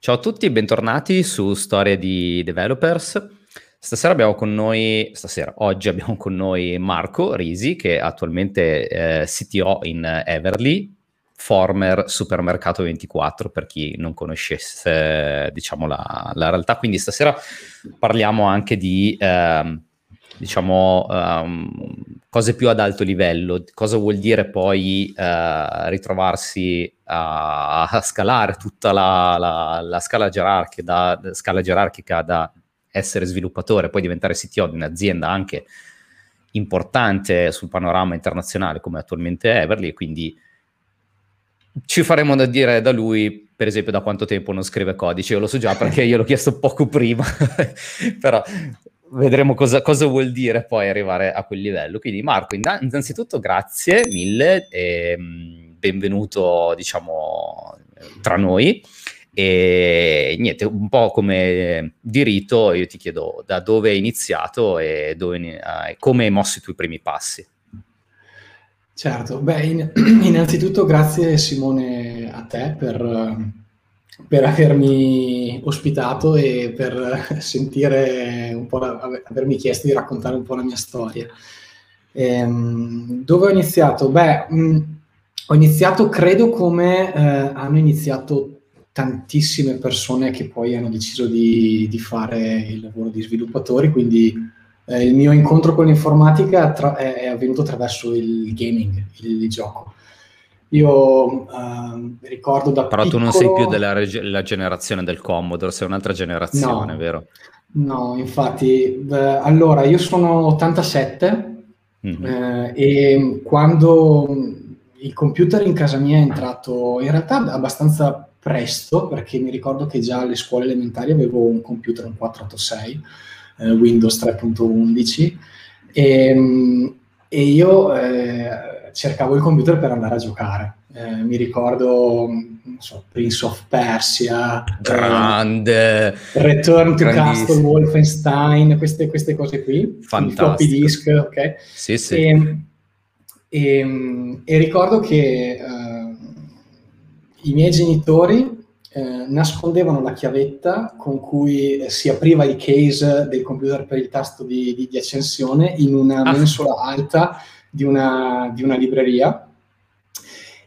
Ciao a tutti, bentornati su Storie di Developers. Stasera abbiamo con noi, stasera, oggi abbiamo con noi Marco Risi, che è attualmente eh, CTO in Everly, former Supermercato 24, per chi non conoscesse, diciamo, la, la realtà. Quindi stasera parliamo anche di... Eh, diciamo, um, cose più ad alto livello, cosa vuol dire poi uh, ritrovarsi a, a, scalare tutta la, la, la scala, gerarchica da, scala gerarchica da essere sviluppatore, poi diventare CTO di un'azienda anche importante sul panorama internazionale come attualmente è Everly, quindi ci faremo da dire da lui, per esempio, da quanto tempo non scrive codice. Io lo so già perché io l'ho chiesto poco prima, però vedremo cosa, cosa, vuol dire poi arrivare a quel livello. Quindi Marco, innanzitutto grazie mille e mm, benvenuto diciamo tra noi. E niente, un po' come di rito, io ti chiedo da dove hai iniziato e dove, eh, come hai mosso i tuoi primi passi. Certo, beh, in, innanzitutto grazie Simone a te per per avermi ospitato e per sentire un po', la, avermi chiesto di raccontare un po' la mia storia. Ehm, dove ho iniziato? Beh, mh, mm, ho iniziato, credo, come eh, hanno iniziato tantissime persone che poi hanno deciso di, di fare il lavoro di sviluppatori, quindi eh, il mio incontro con l'informatica tra- è, avvenuto attraverso il gaming, il, il gioco. Io uh, ricordo da Però piccolo... tu non sei più della reg- generazione del Commodore, sei un'altra generazione, no, vero? No, infatti, eh, allora io sono 87 mm-hmm. eh, e quando il computer in casa mia è entrato in realtà abbastanza presto, perché mi ricordo che già alle scuole elementari avevo un computer, un 486, eh, Windows 3.11, e, e io eh, cercavo il computer per andare a giocare. Eh, mi ricordo so, Prince of Persia, grande, eh, Return to Castle Wolfenstein, queste, queste cose qui, floppy disk, ok? Sì, sì. E, e, e ricordo che uh, i miei genitori eh, nascondevano la chiavetta con cui si apriva il case del computer per il tasto di, di, di accensione in una ah. mensola alta di una, di una libreria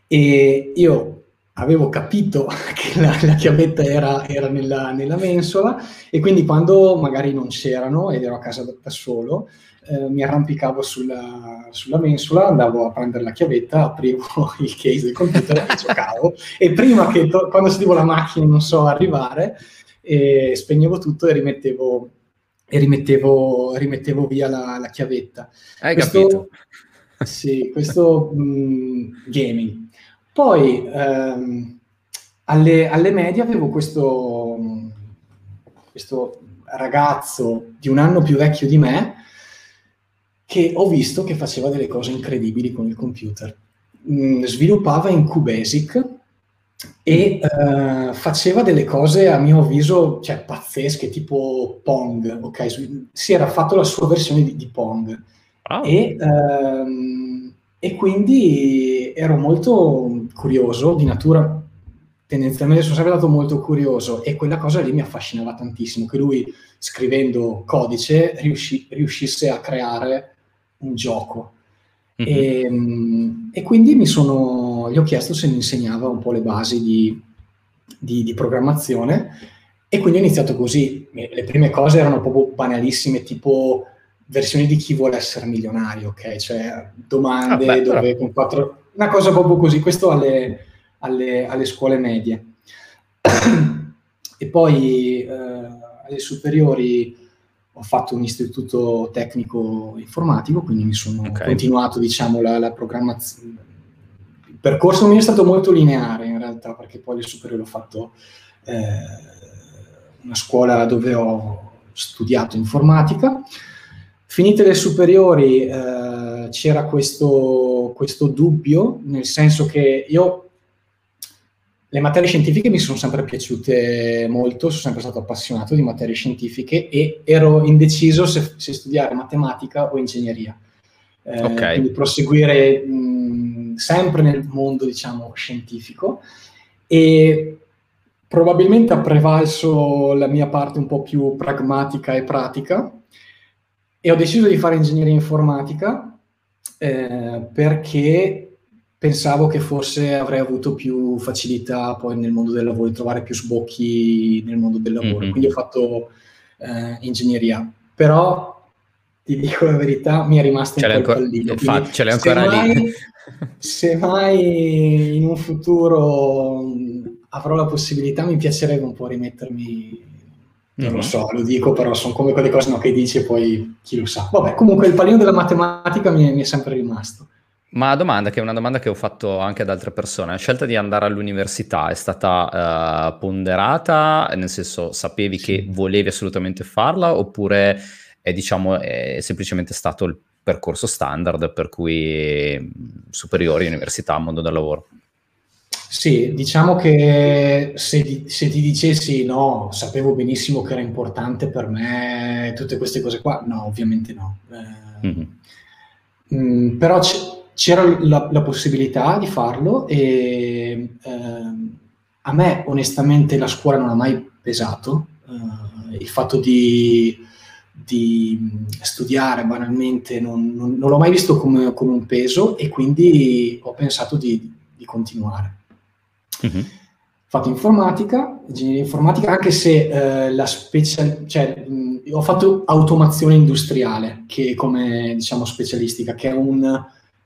e io avevo capito che la, la chiavetta era, era nella, nella, mensola e quindi quando magari non c'erano ed ero a casa da, da solo, eh, mi arrampicavo sulla, sulla, mensola, andavo a prendere la chiavetta, aprivo il case del computer e giocavo. E prima che, to- quando sentivo la macchina, non so, arrivare, eh, spegnevo tutto e rimettevo, e rimettevo, rimettevo via la, la chiavetta. Hai Questo, capito? Sì, questo mh, mm, gaming. Poi ehm, alle, alle, medie avevo questo, questo ragazzo di un anno più vecchio di me che ho visto che faceva delle cose incredibili con il computer. Mm, sviluppava in QBasic e uh, faceva delle cose a mio avviso cioè, pazzesche, tipo Pong, ok? Si era fatto la sua versione di, di Pong Oh. E, ehm, e, quindi ero molto curioso di natura, tendenzialmente sono sempre stato molto curioso e quella cosa lì mi affascinava tantissimo, che lui scrivendo codice riusci, riuscisse a creare un gioco. Mm-hmm. E, e, quindi mi sono, gli ho chiesto se mi insegnava un po' le basi di, di, di programmazione e quindi ho iniziato così. Le prime cose erano proprio banalissime, tipo versioni di chi vuole essere milionario, ok? Cioè domande ah, beh, dove però... con quattro... Una cosa proprio così, questo alle, alle, alle scuole medie. e poi eh, alle superiori ho fatto un istituto tecnico informatico, quindi mi sono okay. continuato, diciamo, la, la programmazione. Il percorso mio è stato molto lineare in realtà, perché poi alle superiori ho fatto eh, una scuola dove ho studiato informatica, Finite le superiori eh, c'era questo, questo dubbio, nel senso che io le materie scientifiche mi sono sempre piaciute molto, sono sempre stato appassionato di materie scientifiche e ero indeciso se, se studiare matematica o ingegneria. Eh, okay. Quindi proseguire mh, sempre nel mondo, diciamo, scientifico. E probabilmente ha prevalso la mia parte un po' più pragmatica e pratica e ho deciso di fare ingegneria informatica eh, perché pensavo che forse avrei avuto più facilità poi nel mondo del lavoro, di trovare più sbocchi nel mondo del lavoro. Mm-hmm. Quindi ho fatto eh, ingegneria. Però ti dico la verità, mi è ce po' il pallino. Infatti, ce l'hai ancora mai, lì. se mai in un futuro avrò la possibilità, mi piacerebbe un po' rimettermi non mm-hmm. lo so, lo dico, però sono come quelle cose no, che dici e poi chi lo sa. Vabbè, comunque il pallino della matematica mi è, mi è sempre rimasto. Ma la domanda, che è una domanda che ho fatto anche ad altre persone, la scelta di andare all'università è stata uh, ponderata, nel senso sapevi che volevi assolutamente farla oppure è, diciamo, è semplicemente stato il percorso standard per cui superiori, università, mondo del lavoro? Sì, diciamo che se, se, ti dicessi no, sapevo benissimo che era importante per me tutte queste cose qua, no, ovviamente no. Eh, mm-hmm. mh, però c- c'era la, la, possibilità di farlo e eh, a me onestamente la scuola non ha mai pesato, eh, il fatto di, di studiare banalmente non, non, non, l'ho mai visto come, come, un peso e quindi ho pensato di, di continuare. Mm-hmm. Ho fatto informatica, ingegneria informatica, anche se eh, la special, cioè, mh, ho fatto automazione industriale che come diciamo specialistica, che è un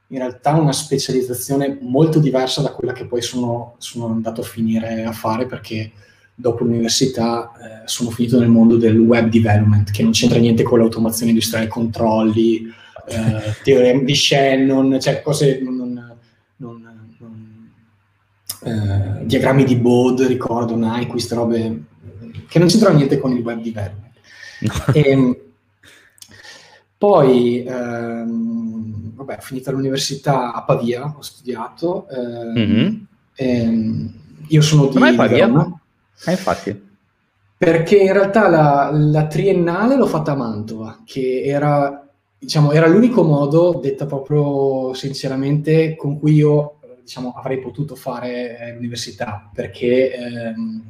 in realtà una specializzazione molto diversa da quella che poi sono, sono andato a finire a fare perché dopo l'università eh, sono finito nel mondo del web development, che non c'entra niente con l'automazione industriale, controlli, eh, teoria di Shannon, cioè cose non, non, non, eh, diagrammi di Bode, ricordo, Nyquist, robe che non c'entrano niente con il web development. e, ehm, poi ehm, vabbè, ho finito l'università a Pavia, ho studiato. Eh, mm-hmm. ehm, io sono di Come Pavia? Verona. Eh, infatti. Perché in realtà la, la, triennale l'ho fatta a Mantova, che era, diciamo, era l'unico modo, detta proprio sinceramente, con cui io diciamo, avrei potuto fare l'università, perché ehm,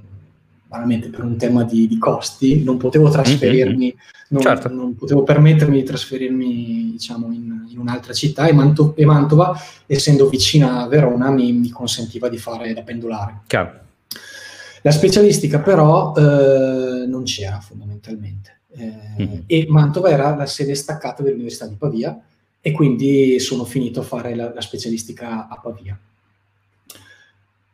banalmente per un tema di, di costi non potevo trasferirmi mm-hmm non, certo. non potevo permettermi di trasferirmi diciamo, in, in, un'altra città e, Manto- e, Mantova, essendo vicina a Verona, mi, mi consentiva di fare da pendolare. Chiaro. La specialistica però eh, non c'era fondamentalmente eh, mm-hmm. e Mantova era la sede staccata dell'Università di Pavia e quindi sono finito a fare la, la specialistica a Pavia.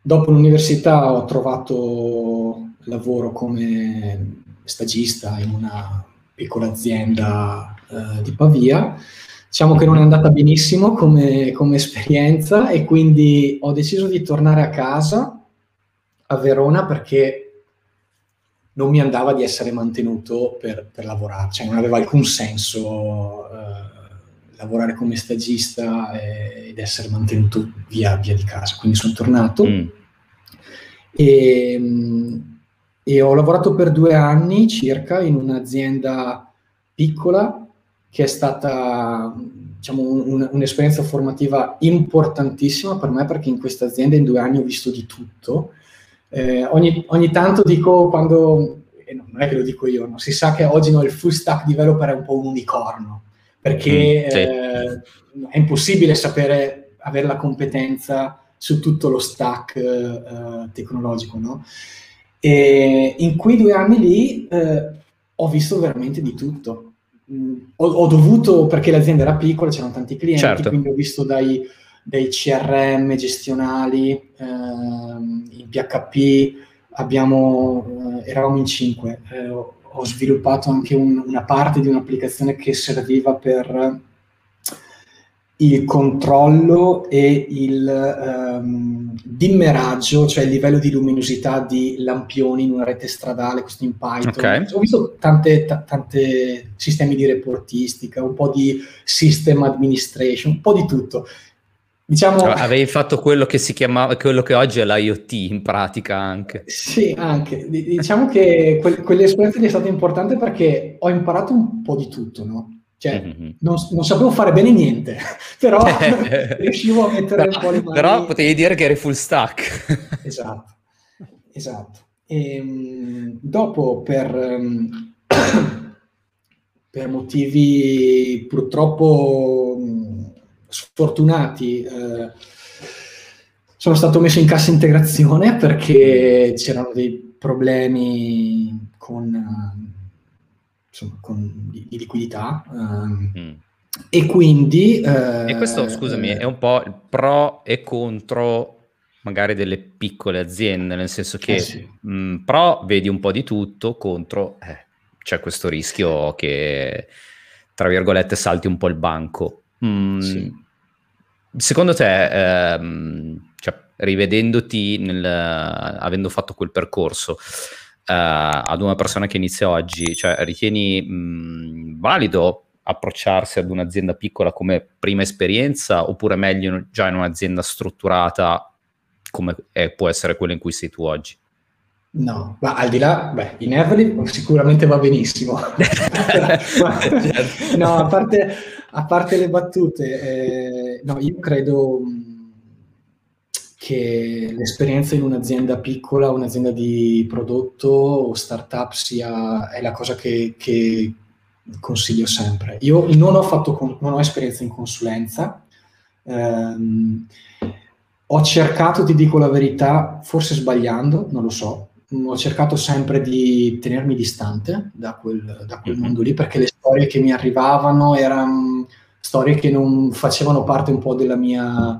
Dopo l'università ho trovato lavoro come stagista in una piccola azienda eh, di Pavia. Diciamo che non è andata benissimo come, come, esperienza e quindi ho deciso di tornare a casa a Verona perché non mi andava di essere mantenuto per, per lavorare, cioè non aveva alcun senso eh, lavorare come stagista e, ed essere mantenuto via, via, di casa. Quindi sono tornato mm. e, e ho lavorato per due anni circa in un'azienda piccola che è stata diciamo, un, un'esperienza formativa importantissima per me perché in questa azienda in due anni ho visto di tutto. Eh, ogni, ogni, tanto dico quando, eh, non è che lo dico io, no? si sa che oggi no, il full stack developer è un po' un unicorno perché mm, sì. eh, è impossibile sapere, avere la competenza su tutto lo stack eh, tecnologico, no? E in quei due anni lì eh, ho visto veramente di tutto. Mm, ho, ho, dovuto, perché l'azienda era piccola, c'erano tanti clienti, certo. quindi ho visto dai, dai CRM gestionali eh, in PHP, abbiamo, eh, eravamo in cinque, eh, ho, ho, sviluppato anche un, una parte di un'applicazione che serviva per il controllo e il um, dimmeraggio, cioè il livello di luminosità di lampioni in una rete stradale, questo in Python. Okay. Ho visto tante, t- tante sistemi di reportistica, un po' di system administration, un po' di tutto. Diciamo, cioè, avevi fatto quello che si chiamava, quello che oggi è l'IoT in pratica anche. Sì, anche. Diciamo che que- quell'esperienza è stata importante perché ho imparato un po' di tutto, no? Cioè, mm-hmm. non, non, sapevo fare bene niente, però riuscivo a mettere un po' le mani. Però potevi dire che eri full stack. esatto, esatto. e, ehm, dopo per, ehm, per, motivi purtroppo sfortunati eh, sono stato messo in cassa integrazione perché c'erano dei problemi con, insomma, con di, di, liquidità. Um, mm. E quindi... Eh, e questo, scusami, è un po' il pro e contro magari delle piccole aziende, nel senso che eh sì. mh, mm, pro vedi un po' di tutto, contro eh, c'è questo rischio che, tra virgolette, salti un po' il banco. Mm, sì. Secondo te, ehm, cioè, rivedendoti, nel, avendo fatto quel percorso, eh, ad una persona che inizia oggi, cioè, ritieni mh, mm, valido approcciarsi ad un'azienda piccola come prima esperienza oppure meglio già in un'azienda strutturata come è, può essere quella in cui sei tu oggi? No, ma al di là, beh, in Everly sicuramente va benissimo. no, a parte, a parte, le battute, eh, no, io credo che l'esperienza in un'azienda piccola, un'azienda di prodotto o startup sia è la cosa che, che consiglio sempre. Io non ho, fatto, non ho esperienza in consulenza. Ehm, ho cercato, ti dico la verità, forse sbagliando, non lo so, ho cercato sempre di tenermi distante da quel, da quel mm-hmm. mondo lì perché le storie che mi arrivavano erano storie che non facevano parte un po' della mia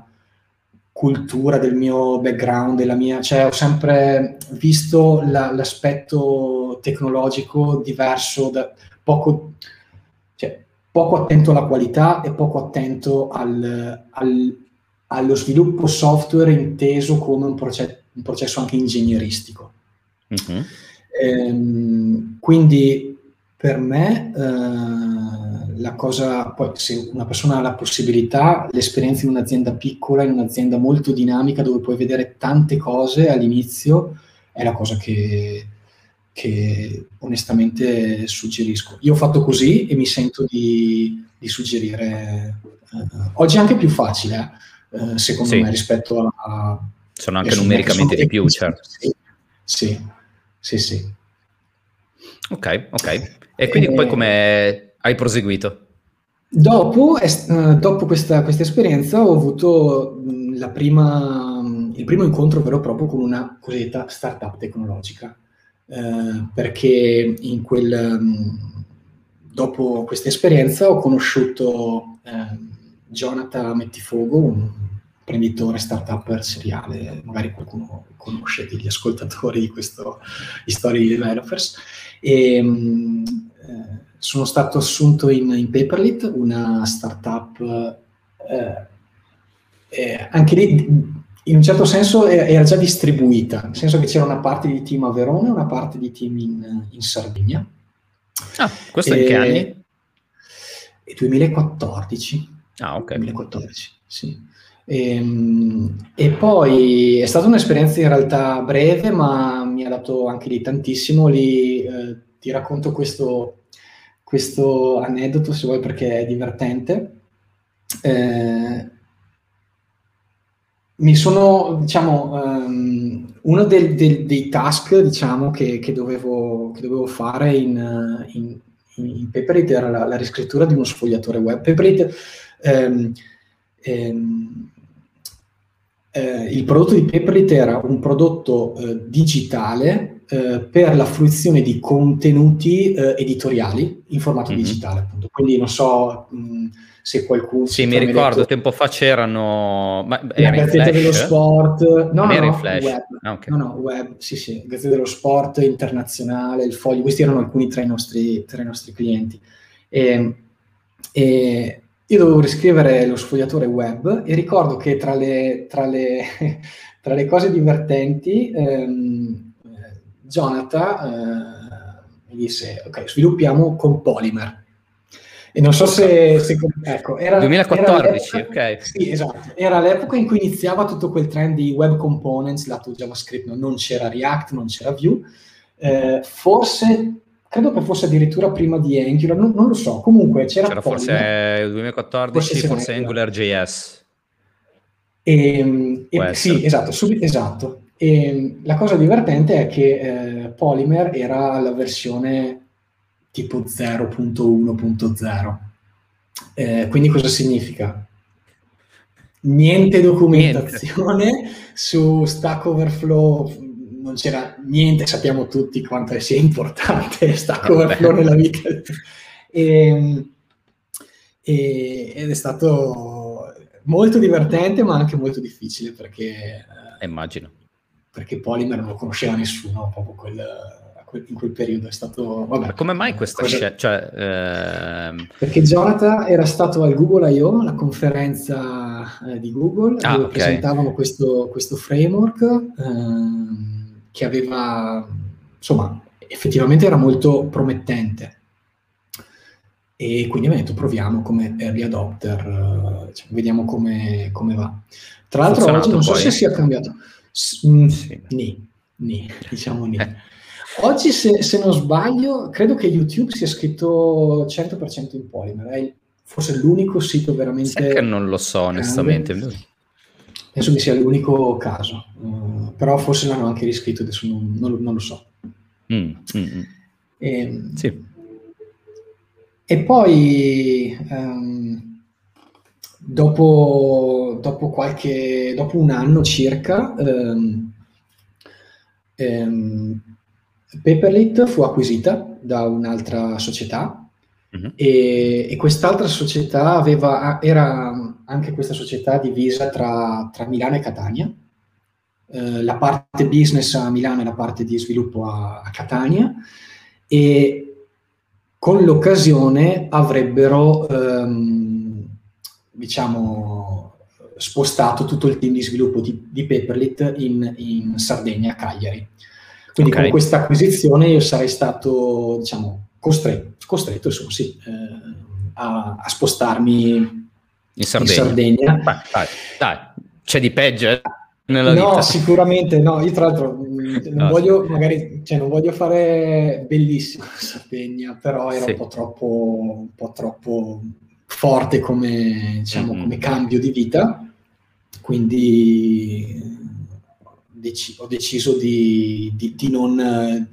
cultura, del mio background, della mia, cioè ho sempre visto la, l'aspetto tecnologico diverso, da, poco, cioè, poco attento alla qualità e poco attento al, al allo sviluppo software inteso come un, proce- un processo anche ingegneristico. Mm-hmm. Ehm, quindi per me eh, la cosa, poi se una persona ha la possibilità, l'esperienza in un'azienda piccola, in un'azienda molto dinamica dove puoi vedere tante cose all'inizio, è la cosa che, che onestamente suggerisco. Io ho fatto così e mi sento di, di suggerire. Eh, oggi è anche più facile, eh? Eh, secondo sì. me, rispetto a... Sono anche numericamente di più, certo. Sì, sì, sì. sì. Ok, ok. E quindi e... poi eh, come hai proseguito? Dopo, eh, dopo questa, questa, esperienza ho avuto la prima, il primo incontro vero e proprio con una cosiddetta startup tecnologica, eh, perché quel, dopo questa esperienza ho conosciuto eh, Jonathan Mettifogo, un imprenditore startup seriale, magari qualcuno conosce degli ascoltatori di questo di Story Developers. E, eh, sono stato assunto in, in Paperlit, una startup eh, eh, anche lì in un certo senso era già distribuita, nel senso che c'era una parte di team a Verona e una parte di team in, in Sardegna. Ah, questo e, in che anni? 2014. Ah, ok. 2014, sì. E, ehm, e, poi è stata un'esperienza in realtà breve, ma mi ha dato anche lì tantissimo. Lì eh, ti racconto questo, questo, aneddoto, se vuoi, perché è divertente. Eh, mi sono, diciamo, um, uno del, del, dei task, diciamo, che, che, dovevo, che dovevo, fare in, in, in Paperit era la, la, riscrittura di uno sfogliatore web. Paperit ehm, ehm, eh, il prodotto di Paperlit era un prodotto eh, digitale eh, per la fruizione di contenuti eh, editoriali in formato mm-hmm. digitale, appunto. Quindi non so mh, se qualcuno... Sì, mi ricordo, detto, tempo fa c'erano... Ma, la Gazzetta dello Sport... No, no, no, Flash. Web. Ah, okay. no, no, web, sì, sì, Gazzetta dello Sport, Internazionale, il Foglio, questi erano alcuni tra i nostri, tra i nostri clienti. E, e io dovevo riscrivere lo sfogliatore web e ricordo che tra le, tra le, tra le cose divertenti ehm, Jonathan eh, mi disse ok sviluppiamo con Polymer e non so se, se ecco, era 2014, era ok. Sì, esatto. Era l'epoca in cui iniziava tutto quel trend di web components lato JavaScript, non c'era React, non c'era Vue. Eh, forse credo che fosse addirittura prima di Angular, non, non lo so, comunque c'era, c'era forse nel 2014, forse, forse AngularJS. E, e, sì, esatto, sub, esatto. E la cosa divertente è che eh, Polymer era la versione tipo 0.1.0. Eh, quindi cosa significa? Niente documentazione niente. su Stack Overflow, non c'era niente, sappiamo tutti quanto sia importante Stack Overflow nella vita. E, e, ed è stato molto divertente ma anche molto difficile perché... Eh, immagino perché Polymer non lo conosceva nessuno proprio quel, in quel periodo. È stato. Vabbè, Ma come mai questa scelta? Cioè, ehm... Perché Jonathan era stato al Google I.O., la conferenza eh, di Google, ah, dove okay. presentavano questo, questo framework eh, che aveva, insomma, effettivamente era molto promettente. E quindi mi ha detto proviamo come early adopter, eh, cioè, vediamo come, come, va. Tra l'altro oggi non so poi. se sia cambiato. Mm, sì. Ni, diciamo ni. Eh. Oggi, se, se, non sbaglio, credo che YouTube sia scritto 100% in Polymer. È forse l'unico sito veramente... Sai che non lo so, onestamente. Penso che sia l'unico caso. Uh, però forse l'hanno anche riscritto, adesso non, non, non lo so. Mm, mm, mm. E, ehm, sì. e poi... Um, dopo, dopo, qualche, dopo un anno circa, ehm, ehm, Paperlit fu acquisita da un'altra società uh-huh. e, e, quest'altra società aveva, era anche questa società divisa tra, tra Milano e Catania. Eh, la parte business a Milano e la parte di sviluppo a, a Catania e con l'occasione avrebbero ehm, diciamo, spostato tutto il team di sviluppo di, di Paperlit in, in, Sardegna, a Cagliari. Quindi okay. con questa acquisizione io sarei stato, diciamo, costretto, costretto insomma, sì, eh, a, a, spostarmi in Sardegna. In Sardegna. Beh, dai, dai, c'è di peggio eh, nella no, vita. sicuramente no. Io tra l'altro non no, voglio magari, cioè, non voglio fare bellissimo Sardegna, però era sì. un po' troppo, un po' troppo forte come, diciamo, mm-hmm. come cambio di vita, quindi dec- ho deciso di, di, di non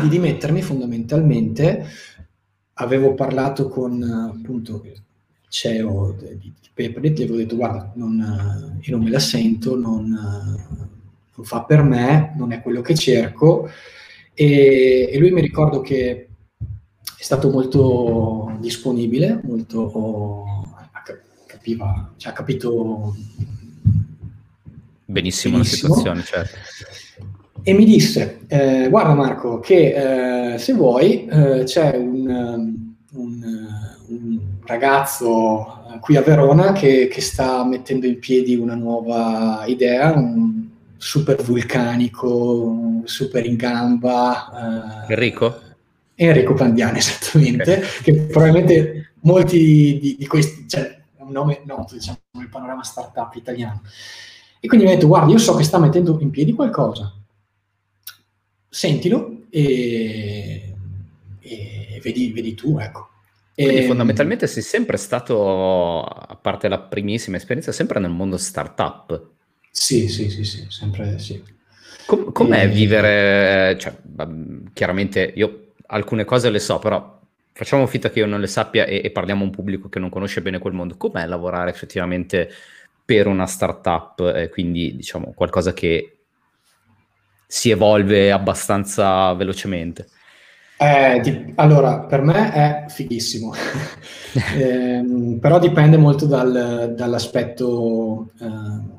di dimettermi fondamentalmente. Avevo parlato con appunto il CEO di, di Papernet e avevo detto guarda, non, io non me la sento, non, non, fa per me, non è quello che cerco. E, e lui mi ricordo che è stato molto disponibile, molto capiva, cioè, ha capito benissimo, benissimo, la situazione, certo. E mi disse, eh, guarda Marco, che eh, se vuoi eh, c'è un, un, un, ragazzo qui a Verona che, che, sta mettendo in piedi una nuova idea, un super vulcanico, super in gamba. Eh, Enrico? Enrico Pandiani, esattamente, okay. che probabilmente molti di, di questi, cioè è un nome noto, diciamo, nel panorama startup italiano. E quindi mi ha detto, guarda, io so che sta mettendo in piedi qualcosa, sentilo e, e vedi, vedi, tu, ecco. Quindi e, fondamentalmente sei sempre stato, a parte la primissima esperienza, sempre nel mondo startup. Sì, sì, sì, sì, sempre sì. Com- com'è e... vivere, cioè, chiaramente io alcune cose le so, però facciamo finta che io non le sappia e, e parliamo a un pubblico che non conosce bene quel mondo. Com'è lavorare effettivamente per una startup, eh, quindi diciamo qualcosa che si evolve abbastanza velocemente? Eh, di, allora, per me è fighissimo, eh, però dipende molto dal, dall'aspetto eh,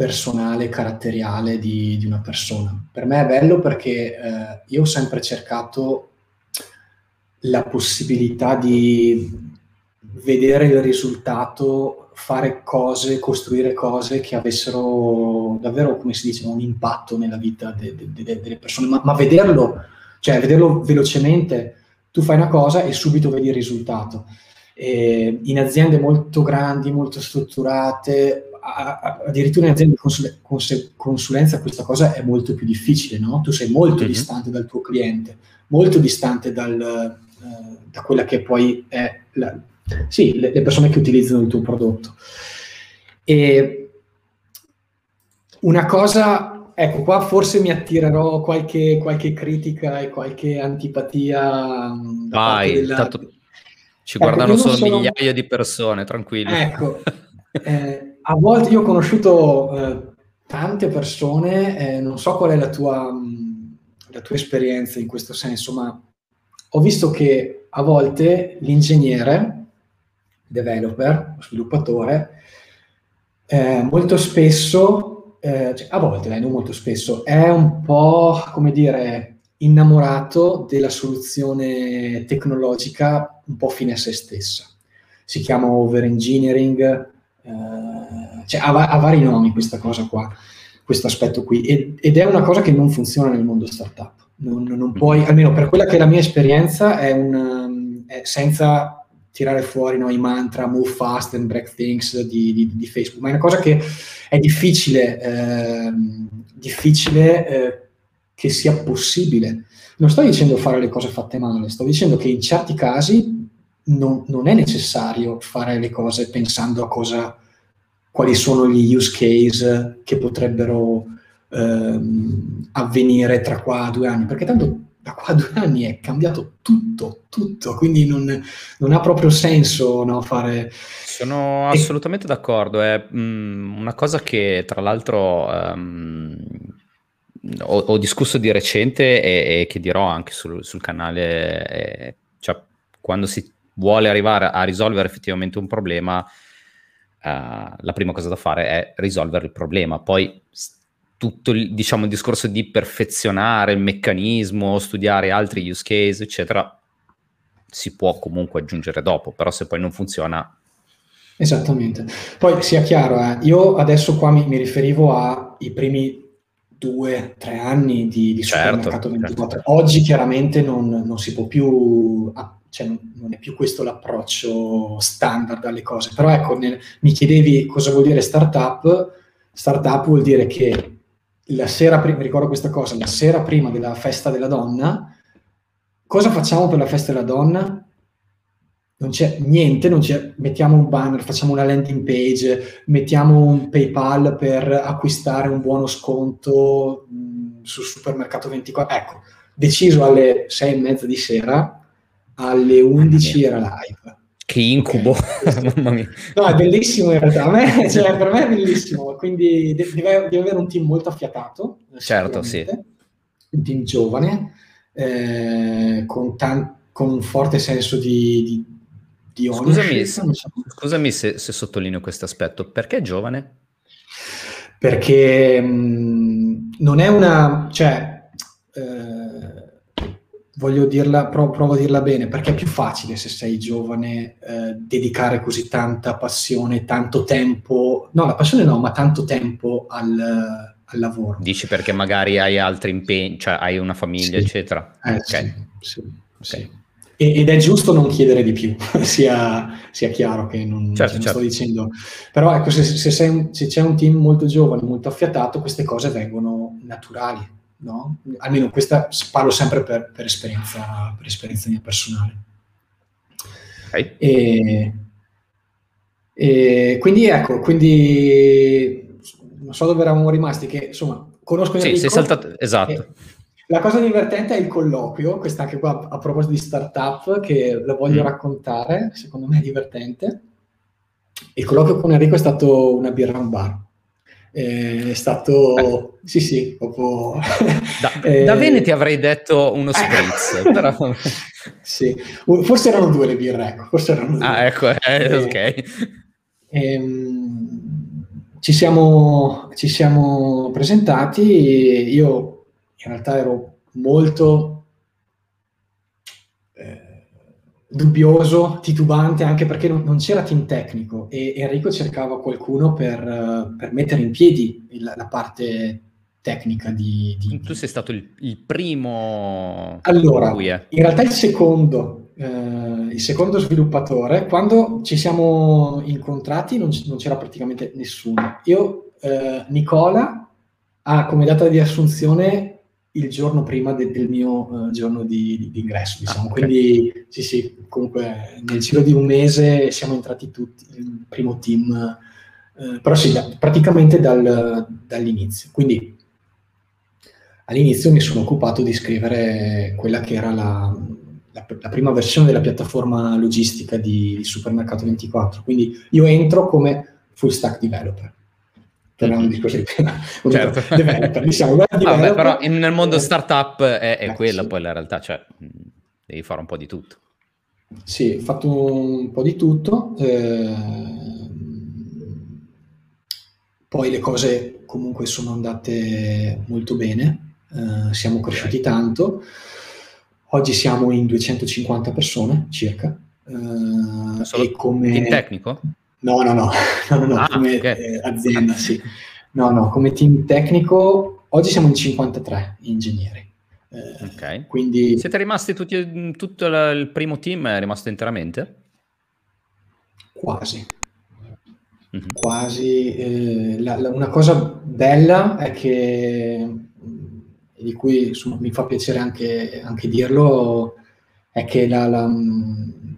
personale, caratteriale di, di, una persona. Per me è bello perché eh, io ho sempre cercato la possibilità di vedere il risultato, fare cose, costruire cose che avessero davvero, come si dice, un impatto nella vita de, de, de, delle persone, ma, ma, vederlo, cioè vederlo velocemente, tu fai una cosa e subito vedi il risultato. E in aziende molto grandi, molto strutturate, addirittura in azienda di consul- cons- consulenza questa cosa è molto più difficile, no? Tu sei molto mm-hmm. distante dal tuo cliente, molto distante dal, eh, da quella che poi è la, sì, le, le, persone che utilizzano il tuo prodotto. E, una cosa, ecco qua forse mi attirerò qualche, qualche critica e qualche antipatia. Vai, della... tanto ci ecco, guardano solo sono... migliaia di persone, tranquilli. Ecco, eh, a volte io ho conosciuto eh, tante persone, eh, non so qual è la tua, la tua esperienza in questo senso, ma ho visto che a volte l'ingegnere, developer, sviluppatore, eh, molto spesso, eh, cioè, a volte, dai, non molto spesso, è un po', come dire, innamorato della soluzione tecnologica un po' fine a se stessa. Si chiama overengineering, eh, cioè ha, ha, vari nomi questa cosa qua, questo aspetto qui, ed, ed, è una cosa che non funziona nel mondo startup. Non, non puoi, almeno per quella che è la mia esperienza, è, un, è senza tirare fuori no, i mantra move fast and break things di, di, di, Facebook, ma è una cosa che è difficile, eh, difficile eh, che sia possibile. Non sto dicendo fare le cose fatte male, sto dicendo che in certi casi non, non è necessario fare le cose pensando a cosa, quali sono gli use case che potrebbero ehm, avvenire tra qua a due anni, perché tanto da qua a due anni è cambiato tutto, tutto, quindi non, non ha proprio senso no, fare... Sono assolutamente d'accordo, è mh, mm, una cosa che tra l'altro um, ho, ho, discusso di recente e, e che dirò anche sul, sul canale, è, cioè quando si vuole arrivare a risolvere effettivamente un problema, uh, la prima cosa da fare è risolvere il problema, poi tutto il, diciamo, il discorso di perfezionare il meccanismo, studiare altri use case, eccetera, si può comunque aggiungere dopo, però se poi non funziona... Esattamente. Poi sia chiaro, eh, io adesso qua mi, mi riferivo ai primi due, tre anni di, di certo, supermercato 24. Certo. Oggi chiaramente non, non, si può più, cioè non è più questo l'approccio standard alle cose, però ecco, nel, mi chiedevi cosa vuol dire startup, startup vuol dire che la sera prima, ricordo questa cosa, la sera prima della festa della donna, cosa facciamo per la festa della donna? Non c'è niente, non c'è, mettiamo un banner, facciamo una landing page, mettiamo un PayPal per acquistare un buono sconto mh, mm, sul supermercato 24. Ecco, deciso alle sei e mezza di sera, alle 11 era live che incubo, okay. mamma mia. No, è bellissimo in realtà, me, cioè, per me è bellissimo, quindi deve, deve, avere un team molto affiatato. Certo, sì. Un team giovane, eh, con, tan- con, un forte senso di, di, di Scusami, se, scusami se, se, sottolineo questo aspetto, perché giovane? Perché mh, mm, non è una... cioè... Eh, voglio dirla, provo, provo, a dirla bene, perché è più facile se sei giovane eh, dedicare così tanta passione, tanto tempo, no, la passione no, ma tanto tempo al, al lavoro. Dici perché magari hai altri impegni, cioè hai una famiglia, sì. eccetera. Eh, okay. sì, sì, okay. Ed è giusto non chiedere di più, sia, sia, chiaro che non, certo, certo. sto dicendo. Però ecco, se, se, un, se c'è un team molto giovane, molto affiatato, queste cose vengono naturali no? Almeno questa parlo sempre per, per, esperienza, per esperienza mia personale. Okay. E, e quindi ecco, quindi non so dove eravamo rimasti, che insomma conosco. Sì, sei saltato, esatto. La cosa divertente è il colloquio, questa anche qua a proposito di startup, che la voglio mm. raccontare, secondo me è divertente. Il colloquio con Enrico è stato una birra a un bar è stato, sì sì, proprio... Da, eh, da bene ti avrei detto uno spritz, eh, però... sì, forse erano due le birre, ecco, forse erano due. Ah, ecco, eh, eh, ok. Ehm, ci, siamo, ci siamo presentati, io in realtà ero molto dubbioso, titubante, anche perché non, non, c'era team tecnico e Enrico cercava qualcuno per, per mettere in piedi il, la parte tecnica di, di... Tu sei stato il, il primo... Allora, in realtà il secondo, eh, il secondo sviluppatore, quando ci siamo incontrati non, non c'era praticamente nessuno. Io, eh, Nicola, ha come data di assunzione il giorno prima de- del mio uh, giorno di, di, di ingresso, ah, diciamo. Ah, okay. Quindi sì, sì, comunque nel giro di un mese siamo entrati tutti, il primo team eh, però sì, da, praticamente dal, dall'inizio. Quindi all'inizio mi sono occupato di scrivere quella che era la, la, la prima versione della piattaforma logistica di Supermercato 24. Quindi io entro come full stack developer un discorso di certo. developer, diciamo, developer. Vabbè, però nel mondo startup è, è eh, quella sì. poi la realtà, cioè devi fare un po' di tutto. Sì, ho fatto un po' di tutto, eh, poi le cose comunque sono andate molto bene, eh, siamo cresciuti okay. tanto, oggi siamo in 250 persone circa. Eh, Solo come... in tecnico? No, no, no, no, no, ah, come okay. eh, azienda, sì. No, no, come team tecnico oggi siamo in 53 ingegneri. Eh, ok. Quindi... Siete rimasti tutti, tutto la, il primo team è rimasto interamente? Quasi. Mm-hmm. Quasi. Eh, la, la, una cosa bella è che, di cui insomma, mi fa piacere anche, anche dirlo, è che la, la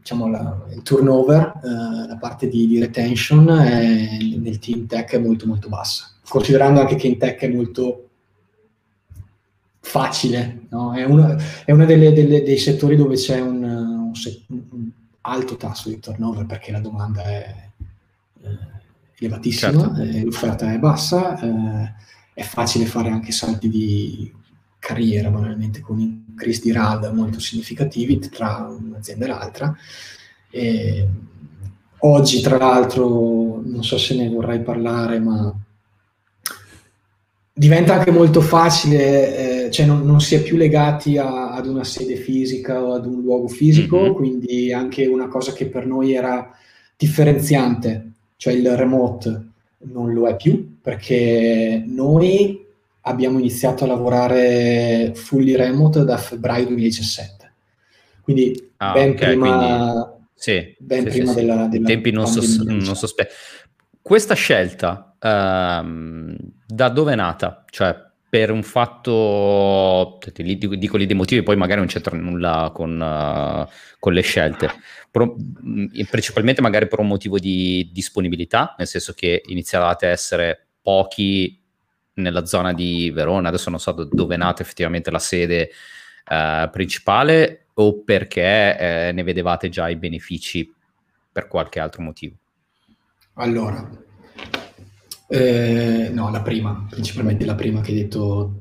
diciamo, la, il turnover, eh, la parte di, di retention è, nel team tech è molto molto bassa, considerando anche che in tech è molto facile, no? è uno, è uno delle, delle, dei settori dove c'è un, un, un, alto tasso di turnover perché la domanda è eh, elevatissima, certo. eh, l'offerta è bassa, eh, è facile fare anche salti di carriera banalmente con increase di RAD molto significativi tra un'azienda e l'altra. E oggi, tra l'altro, non so se ne vorrai parlare, ma diventa anche molto facile, eh, cioè non, non, si è più legati a, ad una sede fisica o ad un luogo fisico, mm-hmm. quindi anche una cosa che per noi era differenziante, cioè il remote non lo è più, perché noi abbiamo iniziato a lavorare fully remote da febbraio 2017. Quindi ah, ben okay, prima, quindi, sì, ben sì, prima sì, della, della tempi non, sos- non sospetti. Questa scelta uh, da dove è nata? Cioè, per un fatto, dico lì dei motivi, poi magari non c'entra nulla con, uh, con le scelte, Pro, principalmente magari per un motivo di disponibilità, nel senso che iniziavate a essere pochi nella zona di Verona, adesso non so dove è nata effettivamente la sede eh, principale o perché eh, ne vedevate già i benefici per qualche altro motivo? Allora, eh, no, la prima, principalmente la prima che hai detto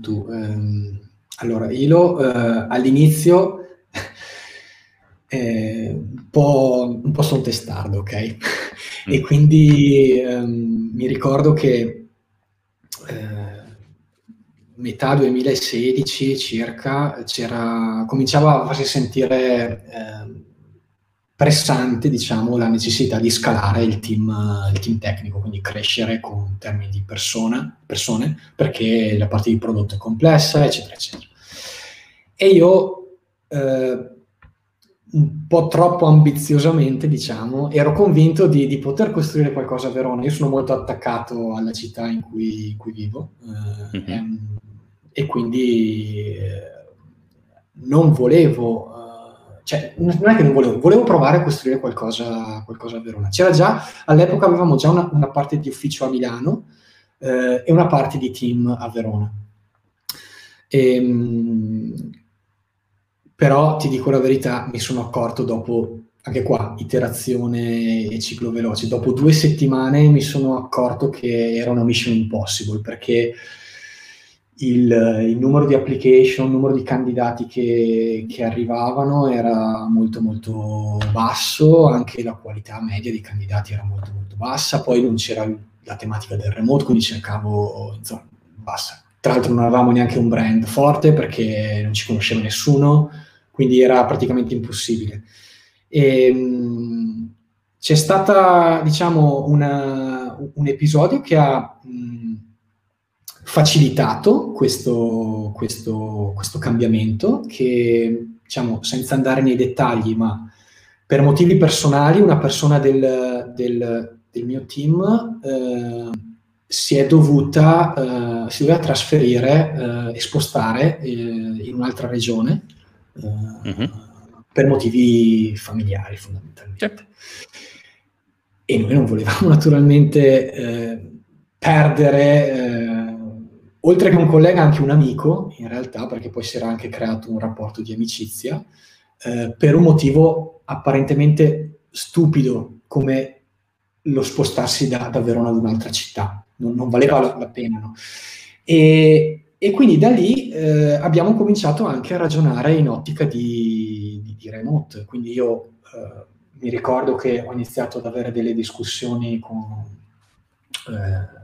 tu. Ehm, allora, io eh, all'inizio eh, un, po', un po' sono testardo, ok? Mm. e quindi ehm, mi ricordo che eh, metà 2016 circa cominciava a farsi sentire eh, pressante diciamo, la necessità di scalare il team, il team tecnico, quindi crescere con termini di persona, persone, perché la parte di prodotto è complessa, eccetera, eccetera. E io eh, un po' troppo ambiziosamente, diciamo, ero convinto di, di, poter costruire qualcosa a Verona. Io sono molto attaccato alla città in cui, in cui vivo eh, mm-hmm. ehm, e quindi eh, non volevo, eh, cioè non è che non volevo, volevo provare a costruire qualcosa, qualcosa a Verona. C'era già, all'epoca avevamo già una, una parte di ufficio a Milano eh, e una parte di team a Verona. E, ehm, però ti dico la verità, mi sono accorto dopo, anche qua, iterazione e ciclo veloce, dopo due settimane mi sono accorto che era una mission impossible perché il, il numero di application, il numero di candidati che, che, arrivavano era molto molto basso, anche la qualità media dei candidati era molto molto bassa, poi non c'era la tematica del remote, quindi cercavo, insomma, bassa. Tra l'altro non avevamo neanche un brand forte perché non ci conosceva nessuno, quindi era praticamente impossibile. E, ehm, c'è stata, diciamo, una, un episodio che ha mh, facilitato questo, questo, questo, cambiamento che, diciamo, senza andare nei dettagli, ma per motivi personali, una persona del, del, del mio team eh, si è dovuta, eh, si doveva trasferire eh, e spostare eh, in un'altra regione uh-huh. per motivi familiari fondamentalmente. Certo. e noi non volevamo naturalmente eh, perdere, eh, oltre che un collega, anche un amico, in realtà, perché poi si era anche creato un rapporto di amicizia, eh, per un motivo apparentemente stupido come lo spostarsi da, da Verona ad un'altra città. Non, non valeva la, la pena. No? E, e, quindi da lì eh, abbiamo cominciato anche a ragionare in ottica di, di, di remote. Quindi io eh, mi ricordo che ho iniziato ad avere delle discussioni con eh,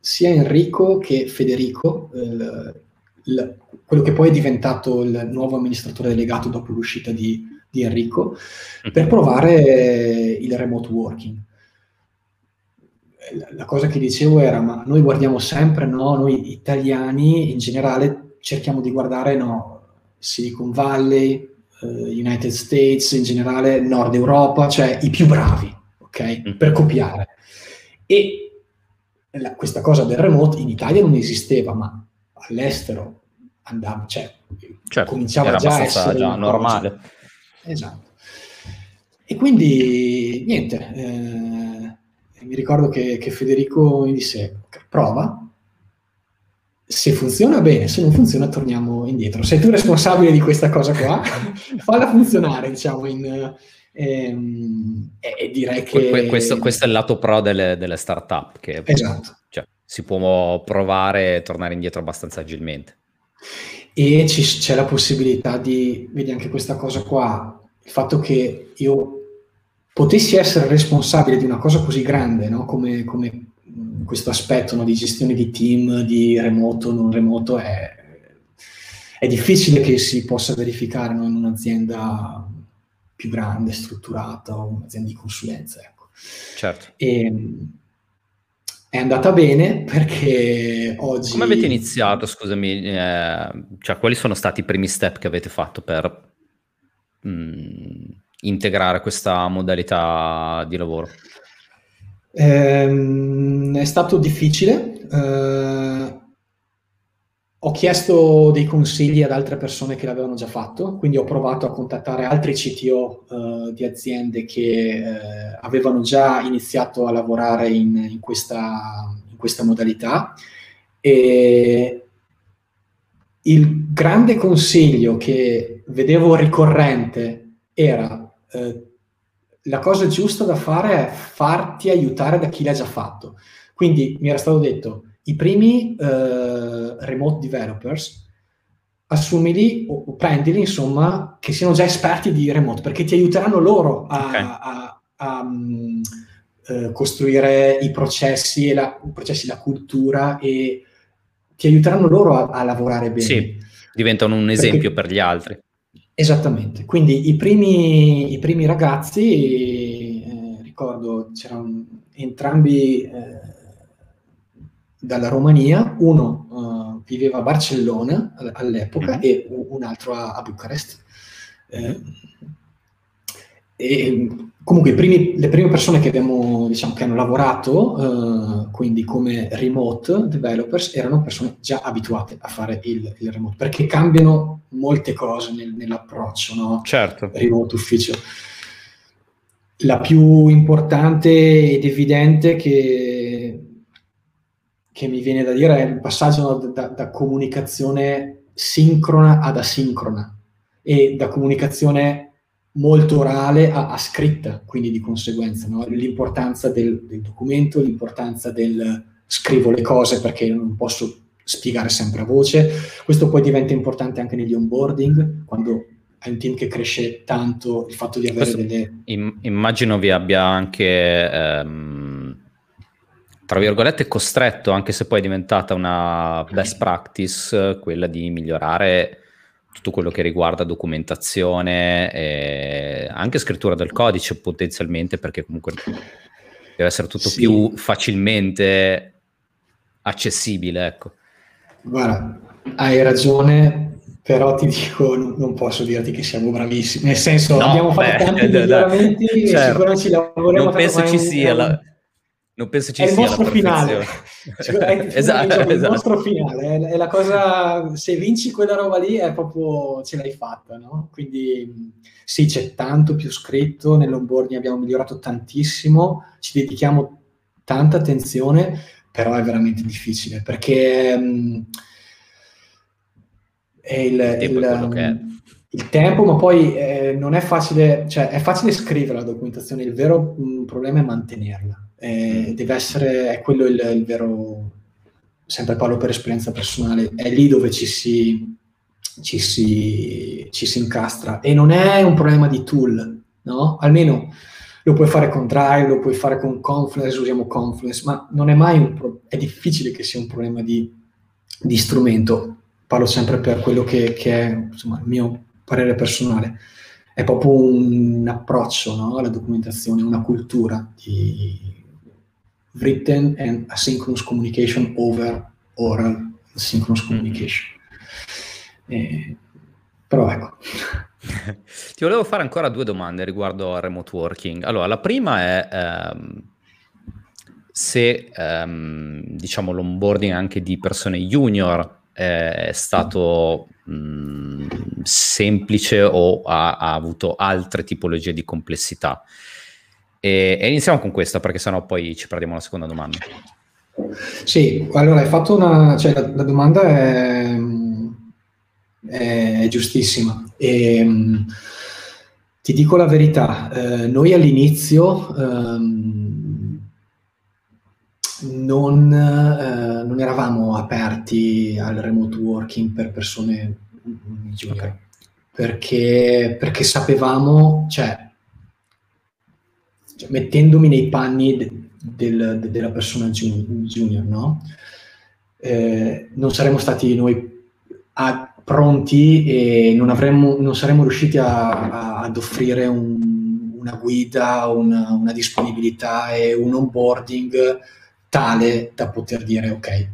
sia Enrico che Federico, il, il, quello che poi è diventato il nuovo amministratore delegato dopo l'uscita di, di Enrico, per mhm. provare il remote working. La cosa che dicevo era, ma noi guardiamo sempre, no, noi italiani in generale cerchiamo di guardare, no, Silicon Valley, uh, United States, in generale Nord Europa, cioè i più bravi, ok? Mhm. Per copiare. E la, questa cosa del remote in Italia non esisteva, ma all'estero andava, cioè, certo, cominciava già a essere già normale. Cosa. Esatto. E quindi, niente, eh, mi ricordo che, che, Federico mi disse, prova, se funziona bene, se non funziona torniamo indietro. Sei tu responsabile di questa cosa qua, falla funzionare, diciamo, in, ehm, e, direi che... Questo, questo, è il lato pro delle, delle start-up, che esatto. cioè, si può provare e tornare indietro abbastanza agilmente. E ci, c'è la possibilità di, vedi anche questa cosa qua, il fatto che io potessi essere responsabile di una cosa così grande, no? come, come questo aspetto no? di gestione di team, di remoto, non remoto, è, è difficile che si possa verificare no? in un'azienda più grande, strutturata, un'azienda di consulenza. Ecco. Certo. E, ehm, è andata bene perché oggi... Come avete iniziato, scusami, eh, cioè quali sono stati i primi step che avete fatto per mh, mm, integrare questa modalità di lavoro? Eh, è stato difficile. Eh, ho chiesto dei consigli ad altre persone che l'avevano già fatto, quindi ho provato a contattare altri CTO eh, di aziende che eh, avevano già iniziato a lavorare in, in, questa, in, questa, modalità. E il grande consiglio che vedevo ricorrente era eh, la cosa giusta da fare è farti aiutare da chi l'ha già fatto. Quindi mi era stato detto, i primi uh, remote developers assumili o, o, prendili, insomma, che siano già esperti di remote, perché ti aiuteranno loro a, okay. a, a, a um, uh, costruire i processi, e la, i processi, la cultura e ti aiuteranno loro a, lavorare bene. Sì, diventano un esempio perché, per gli altri. Esattamente, quindi i primi, i primi ragazzi, eh, ricordo, c'erano entrambi... Eh, dalla Romania, uno uh, viveva a Barcellona all'epoca mm-hmm. e un altro a, a Bucarest. Eh, e comunque primi, le prime persone che, abbiamo, diciamo, che hanno lavorato, uh, quindi come remote developers, erano persone già abituate a fare il, il remote, perché cambiano molte cose nel, nell'approccio, no? Certo. Remote ufficio. La più importante ed evidente che che mi viene da dire è il passaggio da, da comunicazione sincrona ad asincrona e da comunicazione molto orale a, a scritta, quindi di conseguenza, no? l'importanza del, del, documento, l'importanza del scrivo le cose perché non posso spiegare sempre a voce. Questo poi diventa importante anche negli onboarding, quando hai un team che cresce tanto, il fatto di avere Questo delle... Immagino vi abbia anche... Ehm tra virgolette, costretto, anche se poi è diventata una best practice, quella di migliorare tutto quello che riguarda documentazione e anche scrittura del codice potenzialmente, perché comunque deve essere tutto sì. più facilmente accessibile. Ecco. Guarda, hai ragione, però ti dico, non posso dirti che siamo bravissimi. Nel senso, no, abbiamo fatto beh, tanti miglioramenti, certo. sicuramente ci lavoriamo. Non penso ci sia la non penso ci è sia il nostro finale. Cioè, esatto, esatto. il nostro finale è, la cosa se vinci quella roba lì è proprio ce l'hai fatta no? quindi sì c'è tanto più scritto nell'onboarding abbiamo migliorato tantissimo ci dedichiamo tanta attenzione però è veramente difficile perché um, è il, il, il, um, il, tempo ma poi eh, non è facile cioè è facile scrivere la documentazione il vero um, problema è mantenerla eh, mm. deve essere, è quello il, il, vero, sempre parlo per esperienza personale, è lì dove ci si, ci si, ci si incastra e non è un problema di tool, no? Almeno lo puoi fare con Drive, lo puoi fare con Confluence, usiamo Confluence, ma non è mai un pro- è difficile che sia un problema di, di strumento. Parlo sempre per quello che, che, è insomma, il mio parere personale. È proprio un approccio no? alla documentazione, una cultura di, written and asynchronous communication over oral asynchronous mm. communication. Eh, però ecco. Ti volevo fare ancora due domande riguardo al remote working. Allora, la prima è ehm, se ehm, diciamo l'onboarding anche di persone junior è stato mh, mm, semplice o ha, ha avuto altre tipologie di complessità. E, e iniziamo con questa perché sennò poi ci perdiamo la seconda domanda. Sì, allora hai fatto una... cioè la, la domanda è, è giustissima. E, ti dico la verità, eh, noi all'inizio ehm, non, eh, non, eravamo aperti al remote working per persone junior, okay. perché, perché sapevamo, cioè cioè, mettendomi nei panni de, del, de, della persona junior, no? Eh, non saremmo stati noi a, pronti e non, avremmo, non saremmo riusciti a, a, ad offrire un, una guida, una, una, disponibilità e un onboarding tale da poter dire ok,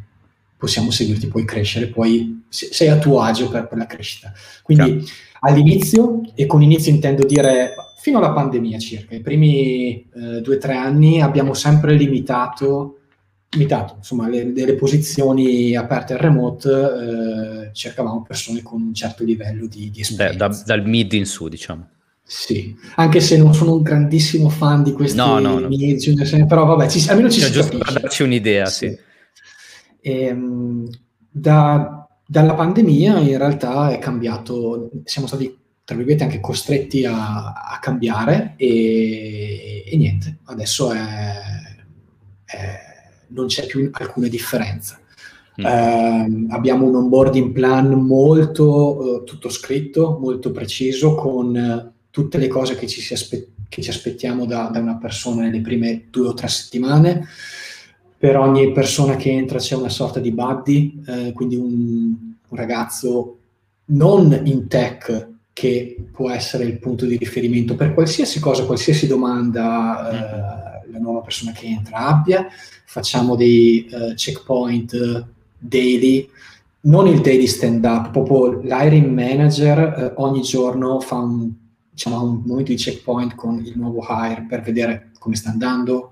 possiamo seguirti, puoi crescere, poi sei a tuo agio per, per la crescita. Quindi Ciao. all'inizio, e con inizio intendo dire fino alla pandemia circa, i primi eh, due o tre anni abbiamo sempre limitato, limitato insomma, le, le posizioni aperte al remote, eh, cercavamo persone con un certo livello di, di esperienza. Da, dal mid in su, diciamo. Sì, anche se non sono un grandissimo fan di questi no, no, no. Junior, però vabbè, ci, almeno ci cioè, si giusto per darci un'idea, sì. sì. E, ehm, da, dalla pandemia in realtà è cambiato, siamo stati tra virgolette anche costretti a, a cambiare e, e, niente, adesso è, è, non c'è più alcuna differenza. Mm. Eh, abbiamo un onboarding plan molto, uh, tutto scritto, molto preciso, con uh, tutte le cose che ci, aspe- che ci aspettiamo da, da, una persona nelle prime due o tre settimane. Per ogni persona che entra c'è una sorta di buddy, eh, quindi un, un ragazzo non in tech, che può essere il punto di riferimento per qualsiasi cosa, qualsiasi domanda eh, la nuova persona che entra abbia. Facciamo dei uh, checkpoint daily, non il daily stand up, proprio l'hiring manager uh, ogni giorno fa un, diciamo, un momento di checkpoint con il nuovo hire per vedere come sta andando,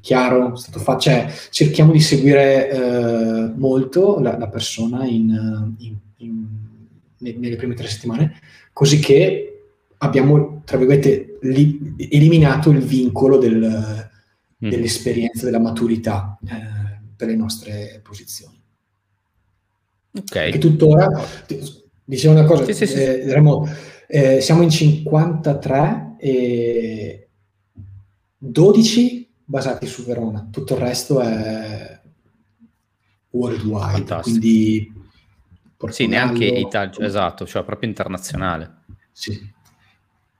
chiaro, fatto, cioè cerchiamo di seguire uh, molto la, la persona in, in, in, nelle prime tre settimane così che abbiamo, tra virgolette, li, eliminato il vincolo del, mm. dell'esperienza, della maturità eh, per le nostre posizioni. Ok. Che tuttora, dicevo una cosa, sì, sì, sì. Eh, Remo, eh, siamo in 53 e 12 basati su Verona, tutto il resto è worldwide, Fantastico. quindi Portogallo. Sì, neanche Italia, esatto, cioè proprio internazionale. Sì.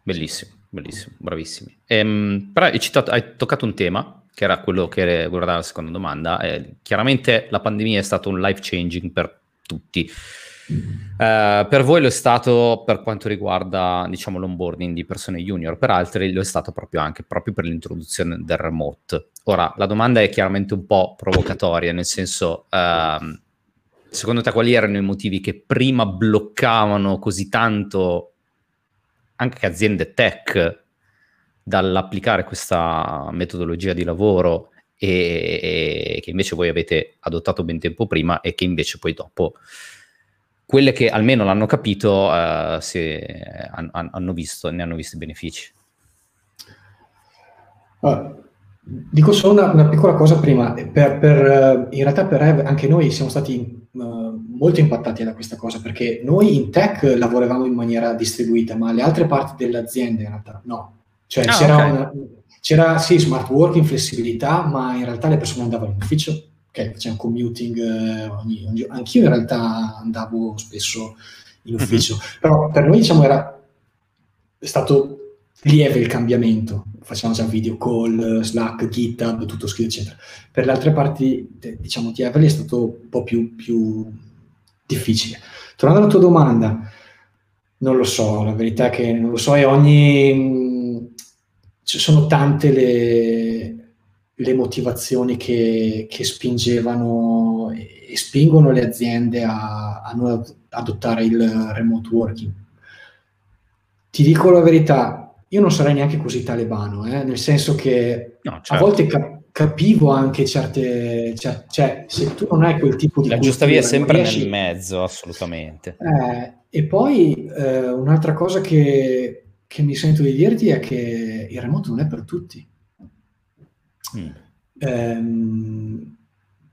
Bellissimo, bellissimo, bravissimi. Ehm, però hai, citato, hai, toccato un tema, che era quello che riguardava la seconda domanda. Eh, chiaramente la pandemia è stato un life changing per tutti. Uh, per voi lo è stato per quanto riguarda diciamo, l'onboarding di persone junior, per altri lo è stato proprio anche proprio per l'introduzione del remote. Ora, la domanda è chiaramente un po' provocatoria, nel senso, uh, secondo te quali erano i motivi che prima bloccavano così tanto anche aziende tech dall'applicare questa metodologia di lavoro e, e, che invece voi avete adottato ben tempo prima e che invece poi dopo quelle che almeno l'hanno capito uh, si, han, hanno visto, ne hanno visto i benefici. Uh, dico solo una, una, piccola cosa prima, per, per, in realtà per Ev anche noi siamo stati uh, molto impattati da questa cosa perché noi in tech lavoravamo in maniera distribuita ma le altre parti dell'azienda in realtà no, cioè ah, c'era, okay. una, c'era sì smart working, flessibilità ma in realtà le persone andavano in ufficio ok, facciamo commuting, eh, ogni, ogni, anch'io in realtà andavo spesso in mhm. ufficio, mm-hmm. però per noi diciamo era stato lieve il cambiamento, facciamo già video call, Slack, GitHub, tutto scritto eccetera. Per le altre parti diciamo di Everly è stato un po' più, più difficile. Tornando alla tua domanda, non lo so, la verità è che non lo so e ogni... ci sono tante le le motivazioni che, che spingevano e spingono le aziende a, a non adottare il remote working. Ti dico la verità, io non sarei neanche così talebano, eh? nel senso che no, certo. a volte cap- capivo anche certe, cioè, cioè, se tu non hai quel tipo di... La giusta via è sempre riesci... nel mezzo, assolutamente. Eh, e poi eh, un'altra cosa che, che mi sento di dirti è che il remoto non è per tutti. Mm. Ehm,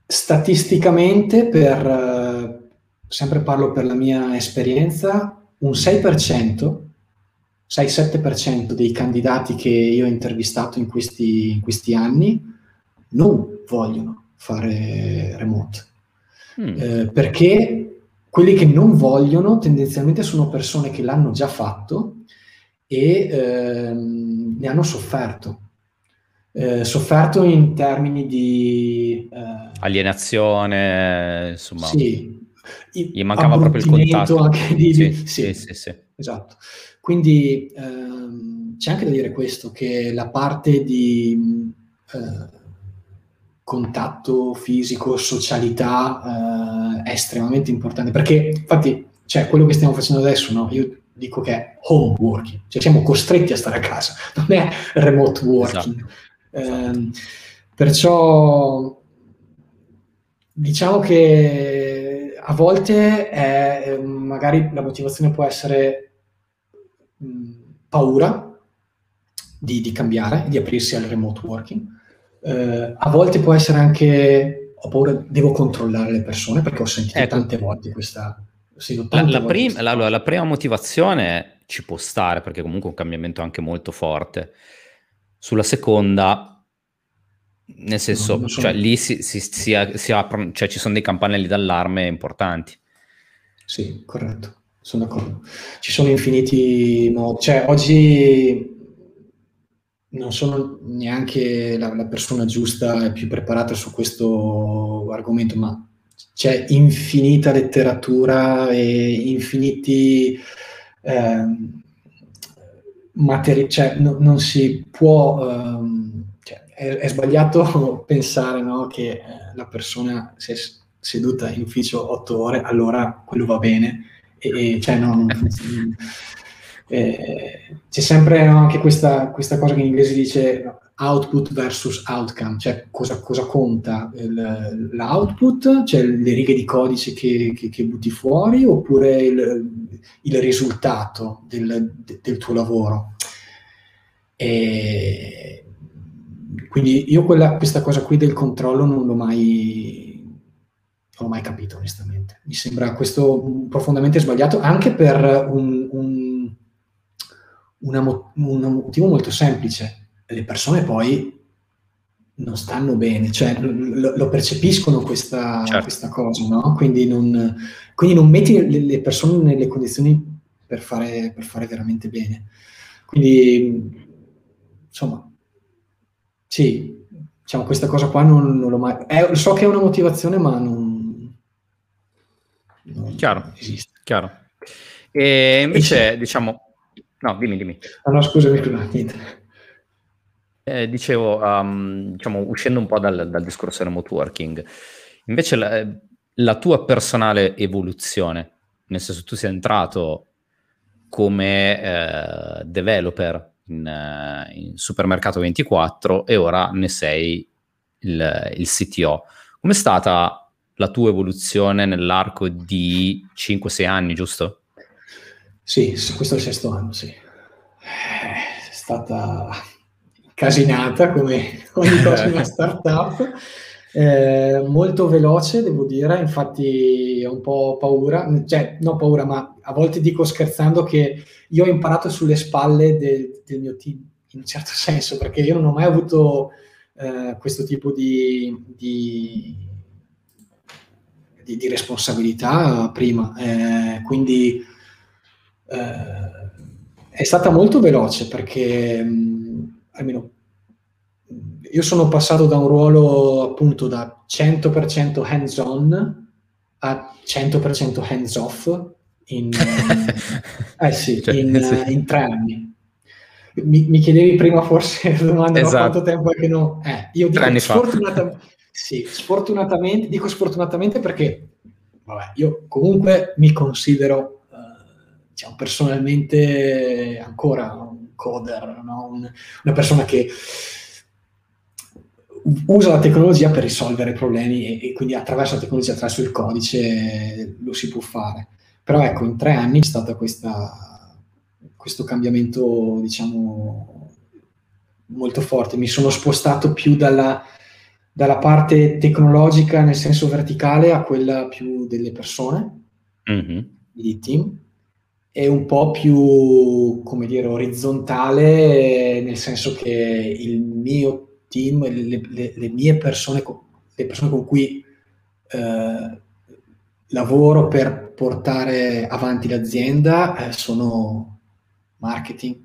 statisticamente, per, sempre parlo per la mia esperienza, un 6%, 6-7% dei candidati che io ho intervistato in questi, in questi anni non vogliono fare remote. Mm. Eh, perché quelli che non vogliono tendenzialmente sono persone che l'hanno già fatto e ehm, ne hanno sofferto eh, sofferto in termini di eh, alienazione, insomma. Sì, gli mancava proprio il contatto. Anche di, sì, sì, sì, sì, esatto. Quindi ehm, c'è anche da dire questo, che la parte di eh, contatto fisico, socialità eh, è estremamente importante, perché infatti, cioè, quello che stiamo facendo adesso, no? io dico che è home working, cioè siamo costretti a stare a casa, non è remote working. Esatto. Eh, perciò diciamo che a volte è, magari la motivazione può essere paura di, di, cambiare, di aprirsi al remote working. Eh, a volte può essere anche ho paura, devo controllare le persone perché ho sentito ecco. tante volte questa... La, la, prim- la, la, prima motivazione ci può stare perché comunque è un cambiamento anche molto forte sulla seconda, nel senso, no, cioè, lì si, si, si, si aprono, cioè ci sono dei campanelli d'allarme importanti. Sì, corretto, sono d'accordo. Ci sono infiniti modi, cioè oggi non sono neanche la, la persona giusta e più preparata su questo argomento, ma c'è infinita letteratura e infiniti... Eh, materi- cioè, no, non si può, um, cioè, è, è, sbagliato pensare no, che eh, la persona si è seduta in ufficio otto ore, allora quello va bene. E, e cioè, no, non, eh, c'è sempre anche questa, questa, cosa che in inglese dice output versus outcome, cioè cosa, cosa conta il, l'output, cioè le righe di codice che, che, che butti fuori, oppure il, il risultato del, del, tuo lavoro. E quindi io quella, questa cosa qui del controllo non l'ho mai, non l'ho mai capito onestamente. Mi sembra questo profondamente sbagliato anche per un, un, una, un motivo molto semplice le persone poi non stanno bene, cioè lo, lo percepiscono questa, certo. questa cosa, no? Quindi non, quindi non metti le, le, persone nelle condizioni per fare, per fare veramente bene. Quindi, insomma, sì, diciamo, questa cosa qua non, non l'ho mai... È, so che è una motivazione, ma non, non chiaro, esiste. Chiaro. E invece, e diciamo... No, dimmi, dimmi. Ah, no, scusami, niente. Eh, dicevo, um, diciamo, uscendo un po' dal, dal discorso remote working, invece la, la, tua personale evoluzione, nel senso tu sei entrato come eh, developer in, uh, in, Supermercato 24 e ora ne sei il, il CTO. Com'è stata la tua evoluzione nell'arco di 5-6 anni, giusto? Sì, questo è il sesto anno, sì. È stata casinata come ogni cosa in una startup. Eh, molto veloce, devo dire, infatti ho un po' paura, cioè non paura, ma a volte dico scherzando che io ho imparato sulle spalle del, del mio team, in un certo senso, perché io non ho mai avuto eh, questo tipo di, di, di, di responsabilità prima, eh, quindi eh, è stata molto veloce perché mh, almeno io sono passato da un ruolo appunto da 100% hands on a 100% hands off in, eh sì, cioè, in, sì. in, tre anni. Mi, mi, chiedevi prima forse la domanda esatto. quanto tempo è che no? Eh, io dico sfortunata, sì, sfortunatamente, dico sfortunatamente perché vabbè, io comunque mi considero uh, diciamo, personalmente ancora un coder, no? un, una persona che usa la tecnologia per risolvere problemi e, e, quindi attraverso la tecnologia, attraverso il codice lo si può fare. Però ecco, in tre anni c'è stato questa, questo cambiamento, diciamo, molto forte. Mi sono spostato più dalla, dalla parte tecnologica nel senso verticale a quella più delle persone, mm-hmm. di team, e un po' più, come dire, orizzontale, nel senso che il mio team, le, le, le mie persone, le persone con cui eh, lavoro per portare avanti l'azienda eh, sono marketing,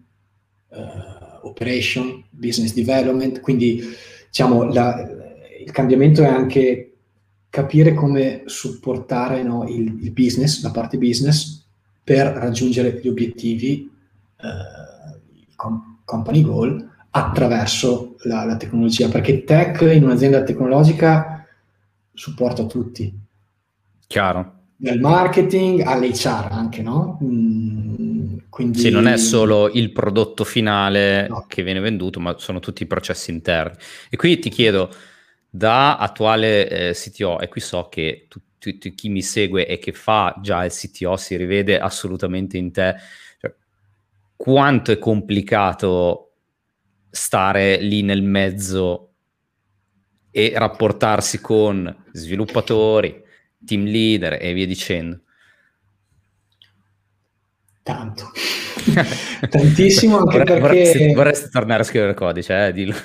eh, operation, business development, quindi diciamo la, il cambiamento è anche capire come supportare no, il, il, business, la parte business, per raggiungere gli obiettivi, eh, i com- company goal, attraverso la, la, tecnologia, perché tech in un'azienda tecnologica supporta tutti. Chiaro. Dal marketing all'HR anche, no? Mm, quindi... Sì, non è solo il prodotto finale no. che viene venduto, ma sono tutti i processi interni. E qui ti chiedo, da attuale eh, CTO, e qui so che tu, tu, tu, chi mi segue e che fa già il CTO si rivede assolutamente in te, cioè, quanto è complicato stare lì nel mezzo e rapportarsi con sviluppatori, team leader e via dicendo? Tanto. Tantissimo anche vorrei, perché... Vorresti, vorresti, tornare a scrivere codice, eh? Dillo.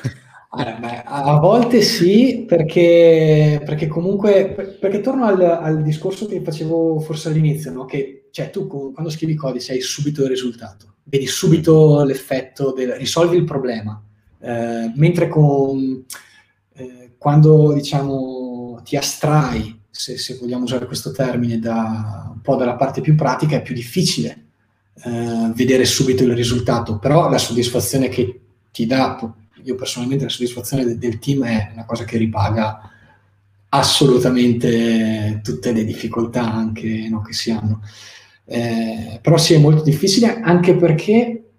Allora, beh, a volte sì, perché, perché comunque, perché torno al, al, discorso che facevo forse all'inizio, no? che cioè, tu quando scrivi codice hai subito il risultato, vedi subito l'effetto, del, risolvi il problema, eh, mentre con, eh, quando diciamo ti astrai, se, se, vogliamo usare questo termine, da, un po' dalla parte più pratica è più difficile eh, vedere subito il risultato, però la soddisfazione che ti dà io personalmente la soddisfazione del, del team è una cosa che ripaga assolutamente tutte le difficoltà anche no, che si hanno. Eh, però sì, è molto difficile anche perché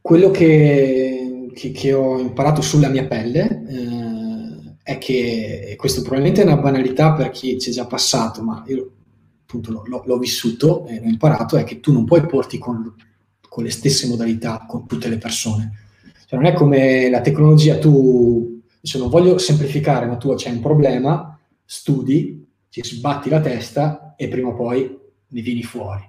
quello che, che, che ho imparato sulla mia pelle eh, è che, questo probabilmente è una banalità per chi ci è già passato, ma io appunto l'ho, l'ho vissuto e l'ho imparato, è che tu non puoi porti con con le stesse modalità con tutte le persone. Cioè, non è come la tecnologia, tu, se non voglio semplificare, ma tu c'è un problema, studi, ci sbatti la testa e prima o poi ne vieni fuori.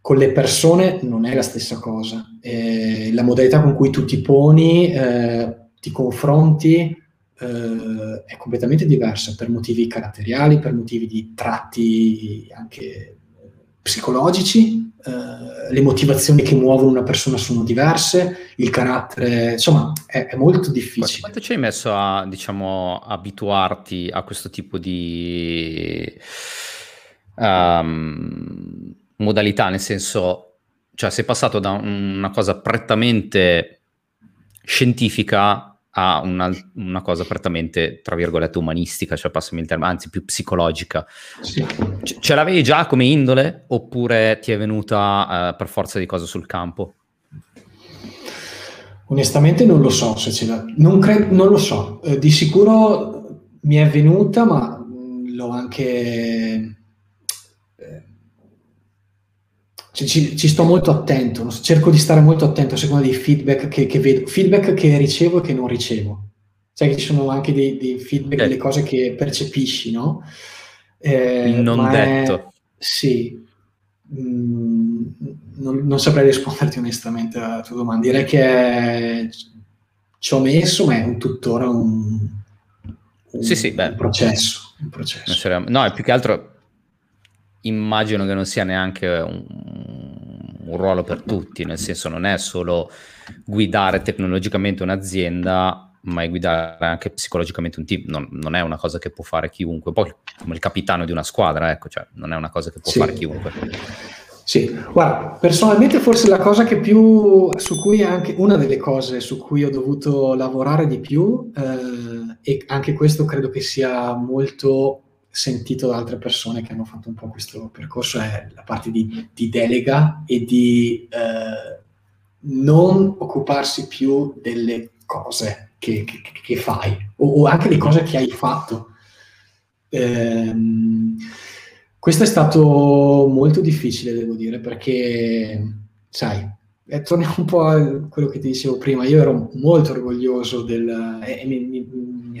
Con le persone non è la stessa cosa. Eh, la modalità con cui tu ti poni, eh, ti confronti, eh, è completamente diversa per motivi caratteriali, per motivi di tratti anche psicologici, eh, le motivazioni che muovono una persona sono diverse, il carattere, insomma, è, è molto difficile. Quanto ci hai messo a, diciamo, abituarti a questo tipo di um, modalità? Nel senso, cioè sei passato da una cosa prettamente scientifica a una, una, cosa prettamente, tra virgolette, umanistica, cioè passami il termine, anzi più psicologica. Sì. Ce, ce l'avevi già come indole oppure ti è venuta uh, per forza di cose sul campo? Onestamente non lo so se ce l'ha, non, cre- non lo so, eh, di sicuro mi è venuta, ma mm, l'ho anche... Eh, ci, ci, sto molto attento, cerco di stare molto attento a seconda dei feedback che, che vedo, feedback che ricevo e che non ricevo. Sai che ci sono anche dei, dei feedback, eh. delle cose che percepisci, no? Eh, non detto. È, sì, mm, non, non, saprei risponderti onestamente alla tua domanda. Direi che ci ho messo, ma è un tuttora un, un, sì, sì, un processo. Un processo. No, è più che altro immagino che non sia neanche un, un, ruolo per tutti, nel senso non è solo guidare tecnologicamente un'azienda, ma è guidare anche psicologicamente un team, non, non, è una cosa che può fare chiunque, poi come il capitano di una squadra, ecco, cioè non è una cosa che può sì. fare chiunque. Sì, guarda, personalmente forse la cosa che più, su cui anche, una delle cose su cui ho dovuto lavorare di più, eh, e anche questo credo che sia molto sentito da altre persone che hanno fatto un po' questo percorso, è la parte di, di delega e di eh, non occuparsi più delle cose che, che, che fai o, o, anche le cose che hai fatto. Ehm, questo è stato molto difficile, devo dire, perché, sai, eh, torniamo un po' a quello che ti dicevo prima, io ero molto orgoglioso del, e mi, mi,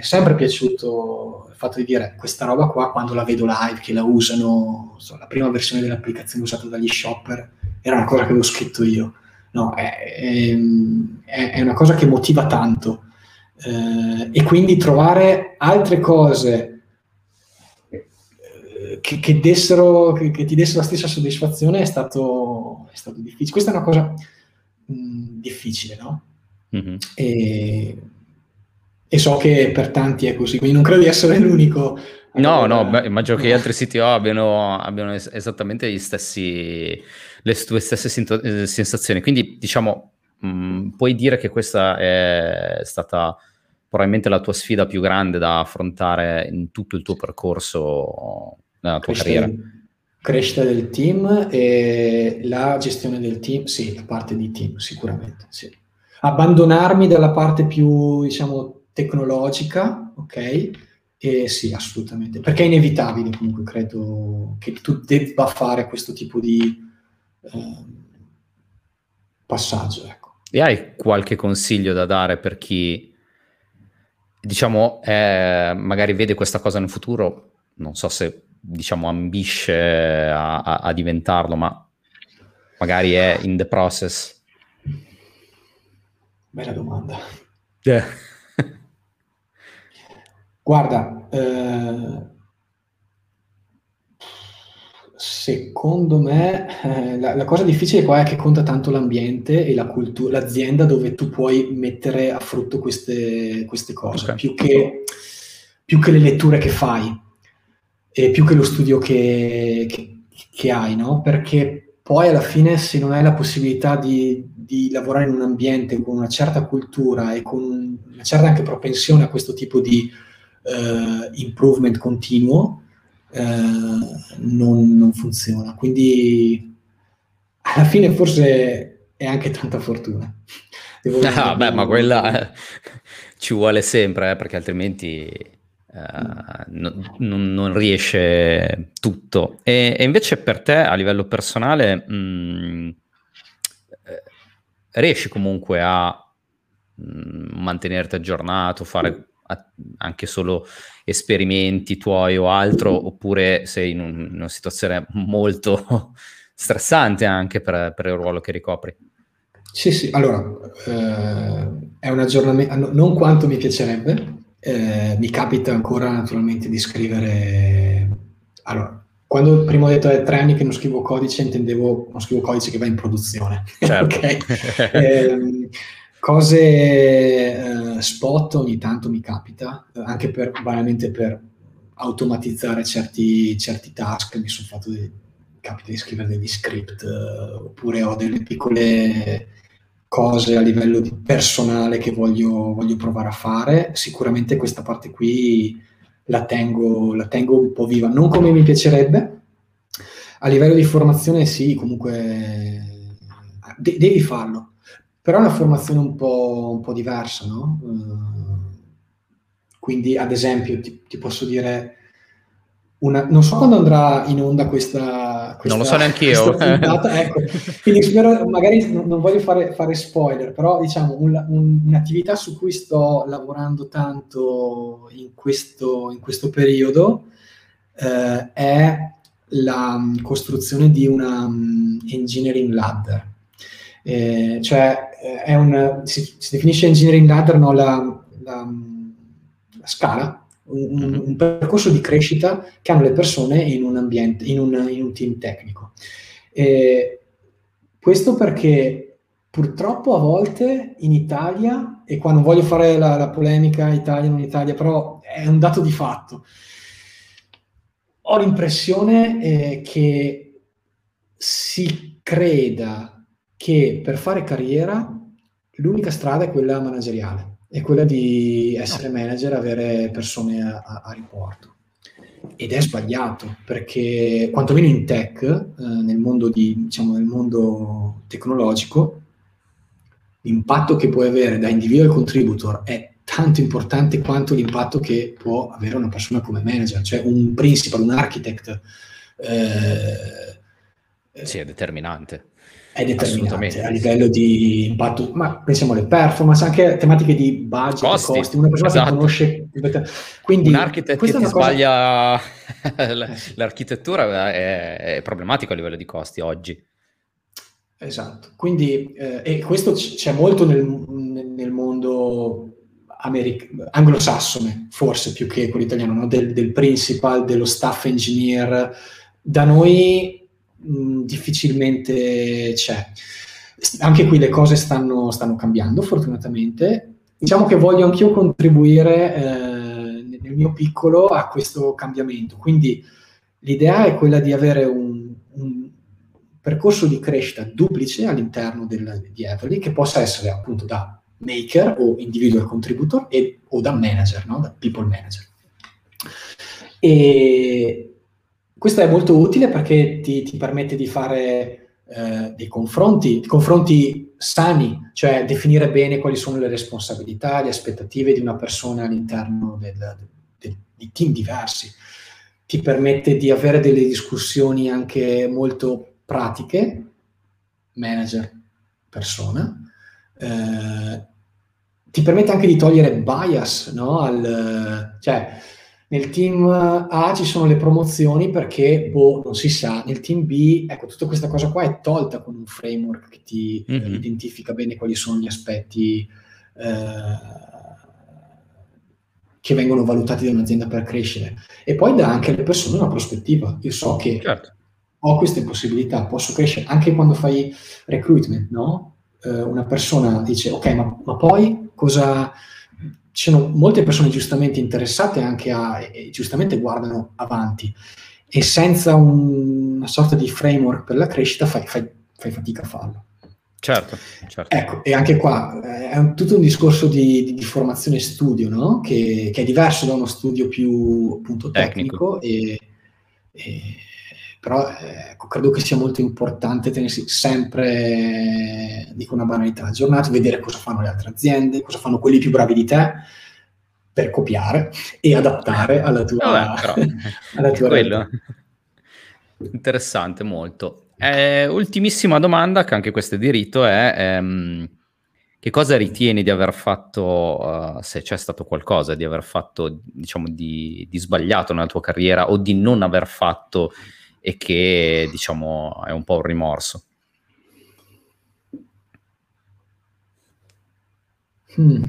mi, è sempre piaciuto il fatto di dire questa roba qua quando la vedo live, che la usano, so, la prima versione dell'applicazione usata dagli shopper era una cosa che avevo scritto io, no, è, è, è una cosa che motiva tanto eh, e quindi trovare altre cose eh, che, che, dessero, che, che, ti dessero la stessa soddisfazione è stato, è stato difficile. Questa è una cosa mh, mm, difficile, no? Mm-hmm. E, e, so che per tanti è così, quindi non credo di essere l'unico. No, no, beh, immagino che gli altri CTO abbiano, abbiano es- esattamente gli stessi, le tue stesse sinto- eh, sensazioni. Quindi, diciamo, mh, mm, puoi dire che questa è stata probabilmente la tua sfida più grande da affrontare in tutto il tuo percorso nella tua crescita carriera? crescita del team e la gestione del team, sì, la parte di team sicuramente, sì. Abbandonarmi dalla parte più, diciamo, tecnologica, ok? E sì, assolutamente, perché è inevitabile comunque, credo che tu debba fare questo tipo di eh, passaggio, ecco. E hai qualche consiglio da dare per chi diciamo, eh, magari vede questa cosa nel futuro, non so se diciamo ambisce a, a, a diventarlo, ma magari è in the process. Bella domanda. Yeah. Guarda, eh, Secondo me eh, la, la, cosa difficile qua è che conta tanto l'ambiente e la cultura, l'azienda dove tu puoi mettere a frutto queste, queste cose, okay. più, che, più, che, le letture che fai e più che lo studio che, che, che hai, no? Perché poi alla fine se non hai la possibilità di, di, lavorare in un ambiente con una certa cultura e con una certa anche propensione a questo tipo di uh, improvement continuo, eh, non, non, funziona. Quindi alla fine forse è anche tanta fortuna. ah, beh, ma quella ci vuole sempre, eh, perché altrimenti Uh, non, non, riesce tutto. E, e, invece per te a livello personale mh, mm, riesci comunque a mh, mm, mantenerti aggiornato, fare anche solo esperimenti tuoi o altro, oppure sei in, un, in una situazione molto stressante anche per, per, il ruolo che ricopri? Sì, sì, allora, eh, è un aggiornamento, non quanto mi piacerebbe, eh, mi capita ancora naturalmente di scrivere, allora, quando prima ho detto è tre anni che non scrivo codice, intendevo non scrivo codice che va in produzione. Certo. okay? eh, Cose eh, spot ogni tanto mi capita, eh, anche per, banalmente per automatizzare certi, certi task, mi sono fatto dei, capita di scrivere degli script, eh, oppure ho delle piccole cose a livello personale che voglio, voglio provare a fare. Sicuramente questa parte qui la tengo, la tengo un po' viva, non come mi piacerebbe. A livello di formazione sì, comunque de- devi farlo però è una formazione un po', un po diversa, no? Uh, quindi, ad esempio, ti, ti posso dire, una, non so quando andrà in onda questa, questa non lo so neanche io ecco. quindi spero magari non, voglio fare, fare, spoiler però diciamo un, un, un'attività su cui sto lavorando tanto in questo, in questo periodo eh, è la um, costruzione di una um, engineering ladder eh, cioè è un, si, si, definisce engineering ladder no, la, la, la scala un, mm-hmm. un, percorso di crescita che hanno le persone in un ambiente, in un, in un team tecnico. E questo perché purtroppo a volte in Italia, e qua non voglio fare la, la polemica Italia non Italia, però è un dato di fatto, ho l'impressione eh, che si creda che per fare carriera l'unica strada è quella manageriale è quella di essere manager, avere persone a, a, a riporto. Ed è sbagliato, perché quantomeno in tech, eh, nel, mondo di, diciamo, nel mondo tecnologico, l'impatto che puoi avere da individual contributor è tanto importante quanto l'impatto che può avere una persona come manager, cioè un principal, un architect. Eh, sì, è determinante è determinante a livello di impatto, ma pensiamo alle performance, anche tematiche di budget, costi, costi. una persona esatto. che conosce... Quindi, un architect che ti cosa... sbaglia l'architettura è, è, problematico a livello di costi oggi. Esatto, quindi eh, e questo c'è molto nel, nel mondo Americ- anglosassone, forse più che quello italiano, no? del, del principal, dello staff engineer. Da noi mh, difficilmente c'è. Anche qui le cose stanno, stanno, cambiando, fortunatamente. Diciamo che voglio anch'io contribuire eh, nel mio piccolo a questo cambiamento. Quindi l'idea è quella di avere un, un percorso di crescita duplice all'interno del, di Everly, che possa essere appunto da maker o individual contributor e, o da manager, no? da people manager. E, questo è molto utile perché ti, ti permette di fare eh, dei confronti, confronti sani, cioè definire bene quali sono le responsabilità, le aspettative di una persona all'interno del, del, di team diversi. Ti permette di avere delle discussioni anche molto pratiche, manager, persona. Eh, ti permette anche di togliere bias, no? Al, cioè, nel team A ci sono le promozioni perché, boh, non si sa. Nel team B, ecco, tutta questa cosa qua è tolta con un framework che ti mm-hmm. identifica bene quali sono gli aspetti eh, che vengono valutati da un'azienda per crescere. E poi dà anche alle persone una prospettiva. Io so che certo. ho queste possibilità, posso crescere anche quando fai recruitment, no? Eh, una persona dice, ok, ma, ma poi cosa ci sono molte persone giustamente interessate anche a, e giustamente guardano avanti e senza un, una sorta di framework per la crescita fai, fai, fai fatica a farlo. Certo, certo. Ecco, e anche qua eh, è un, tutto un discorso di, di, di formazione studio, no? che, che, è diverso da uno studio più appunto tecnico, tecnico. E, e però ecco, credo che sia molto importante tenersi sempre, dico una banalità, aggiornato, vedere cosa fanno le altre aziende, cosa fanno quelli più bravi di te, per copiare e adattare alla tua, Vabbè, però, alla tua quello. Interessante, molto. Eh, ultimissima domanda, che anche questo è di rito, è ehm, che cosa ritieni di aver fatto, uh, se c'è stato qualcosa, di aver fatto, diciamo, di, di sbagliato nella tua carriera o di non aver fatto e che diciamo è un po' un rimorso. Hmm.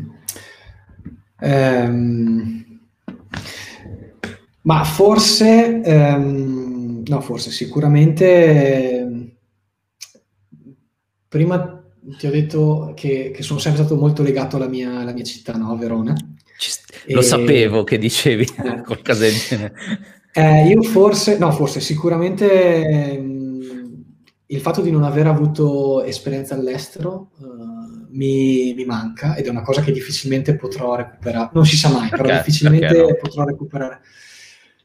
Um, ma forse, um, no, forse sicuramente prima ti ho detto che, che, sono sempre stato molto legato alla mia, alla mia città, no? Verona. Lo e... sapevo che dicevi eh. qualcosa genere. Eh, io forse, no, forse sicuramente mh, il fatto di non aver avuto esperienza all'estero uh, mi, mi, manca ed è una cosa che difficilmente potrò recuperare. Non si sa mai, perché, però difficilmente no? potrò recuperare.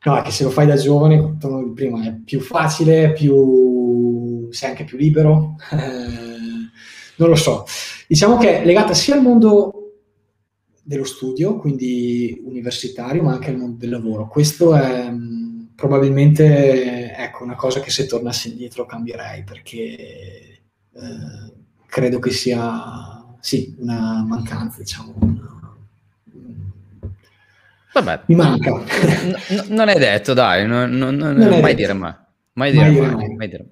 No, è che se lo fai da giovane, come prima, è più facile, più, sei anche più libero. non lo so. Diciamo che è legata sia al mondo dello studio, quindi universitario, ma anche al mondo del lavoro. Questo è mh, mm, probabilmente ecco, una cosa che se tornassi indietro cambierei, perché eh, credo che sia sì, una mancanza, diciamo. Una, Vabbè. Mi manca. N- non è detto, dai, non, non, non, non mai detto. dire mai. Mai dire mai. mai, mai dire.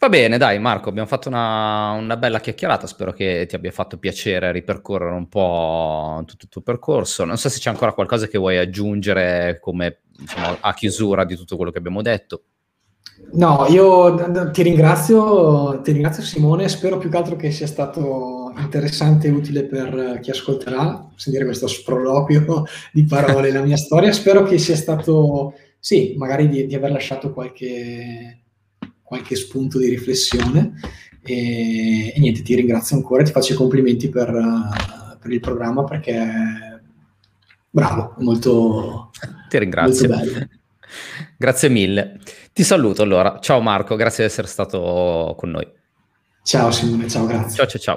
Va bene, dai Marco, abbiamo fatto una, una, bella chiacchierata, spero che ti abbia fatto piacere ripercorrere un po' tutto il tuo percorso. Non so se c'è ancora qualcosa che vuoi aggiungere come diciamo, a chiusura di tutto quello che abbiamo detto. No, io ti ringrazio, ti ringrazio Simone, spero più che altro che sia stato interessante e utile per chi ascolterà, sentire questo sproloquio di parole, la mia storia. Spero che sia stato, sì, magari di, di aver lasciato qualche qualche spunto di riflessione. E, e, niente, ti ringrazio ancora, ti faccio i complimenti per, uh, per il programma perché bravo, molto, ti ringrazio. Molto grazie mille. Ti saluto allora. Ciao Marco, grazie di essere stato con noi. Ciao Simone, ciao, grazie. Ciao ciao ciao.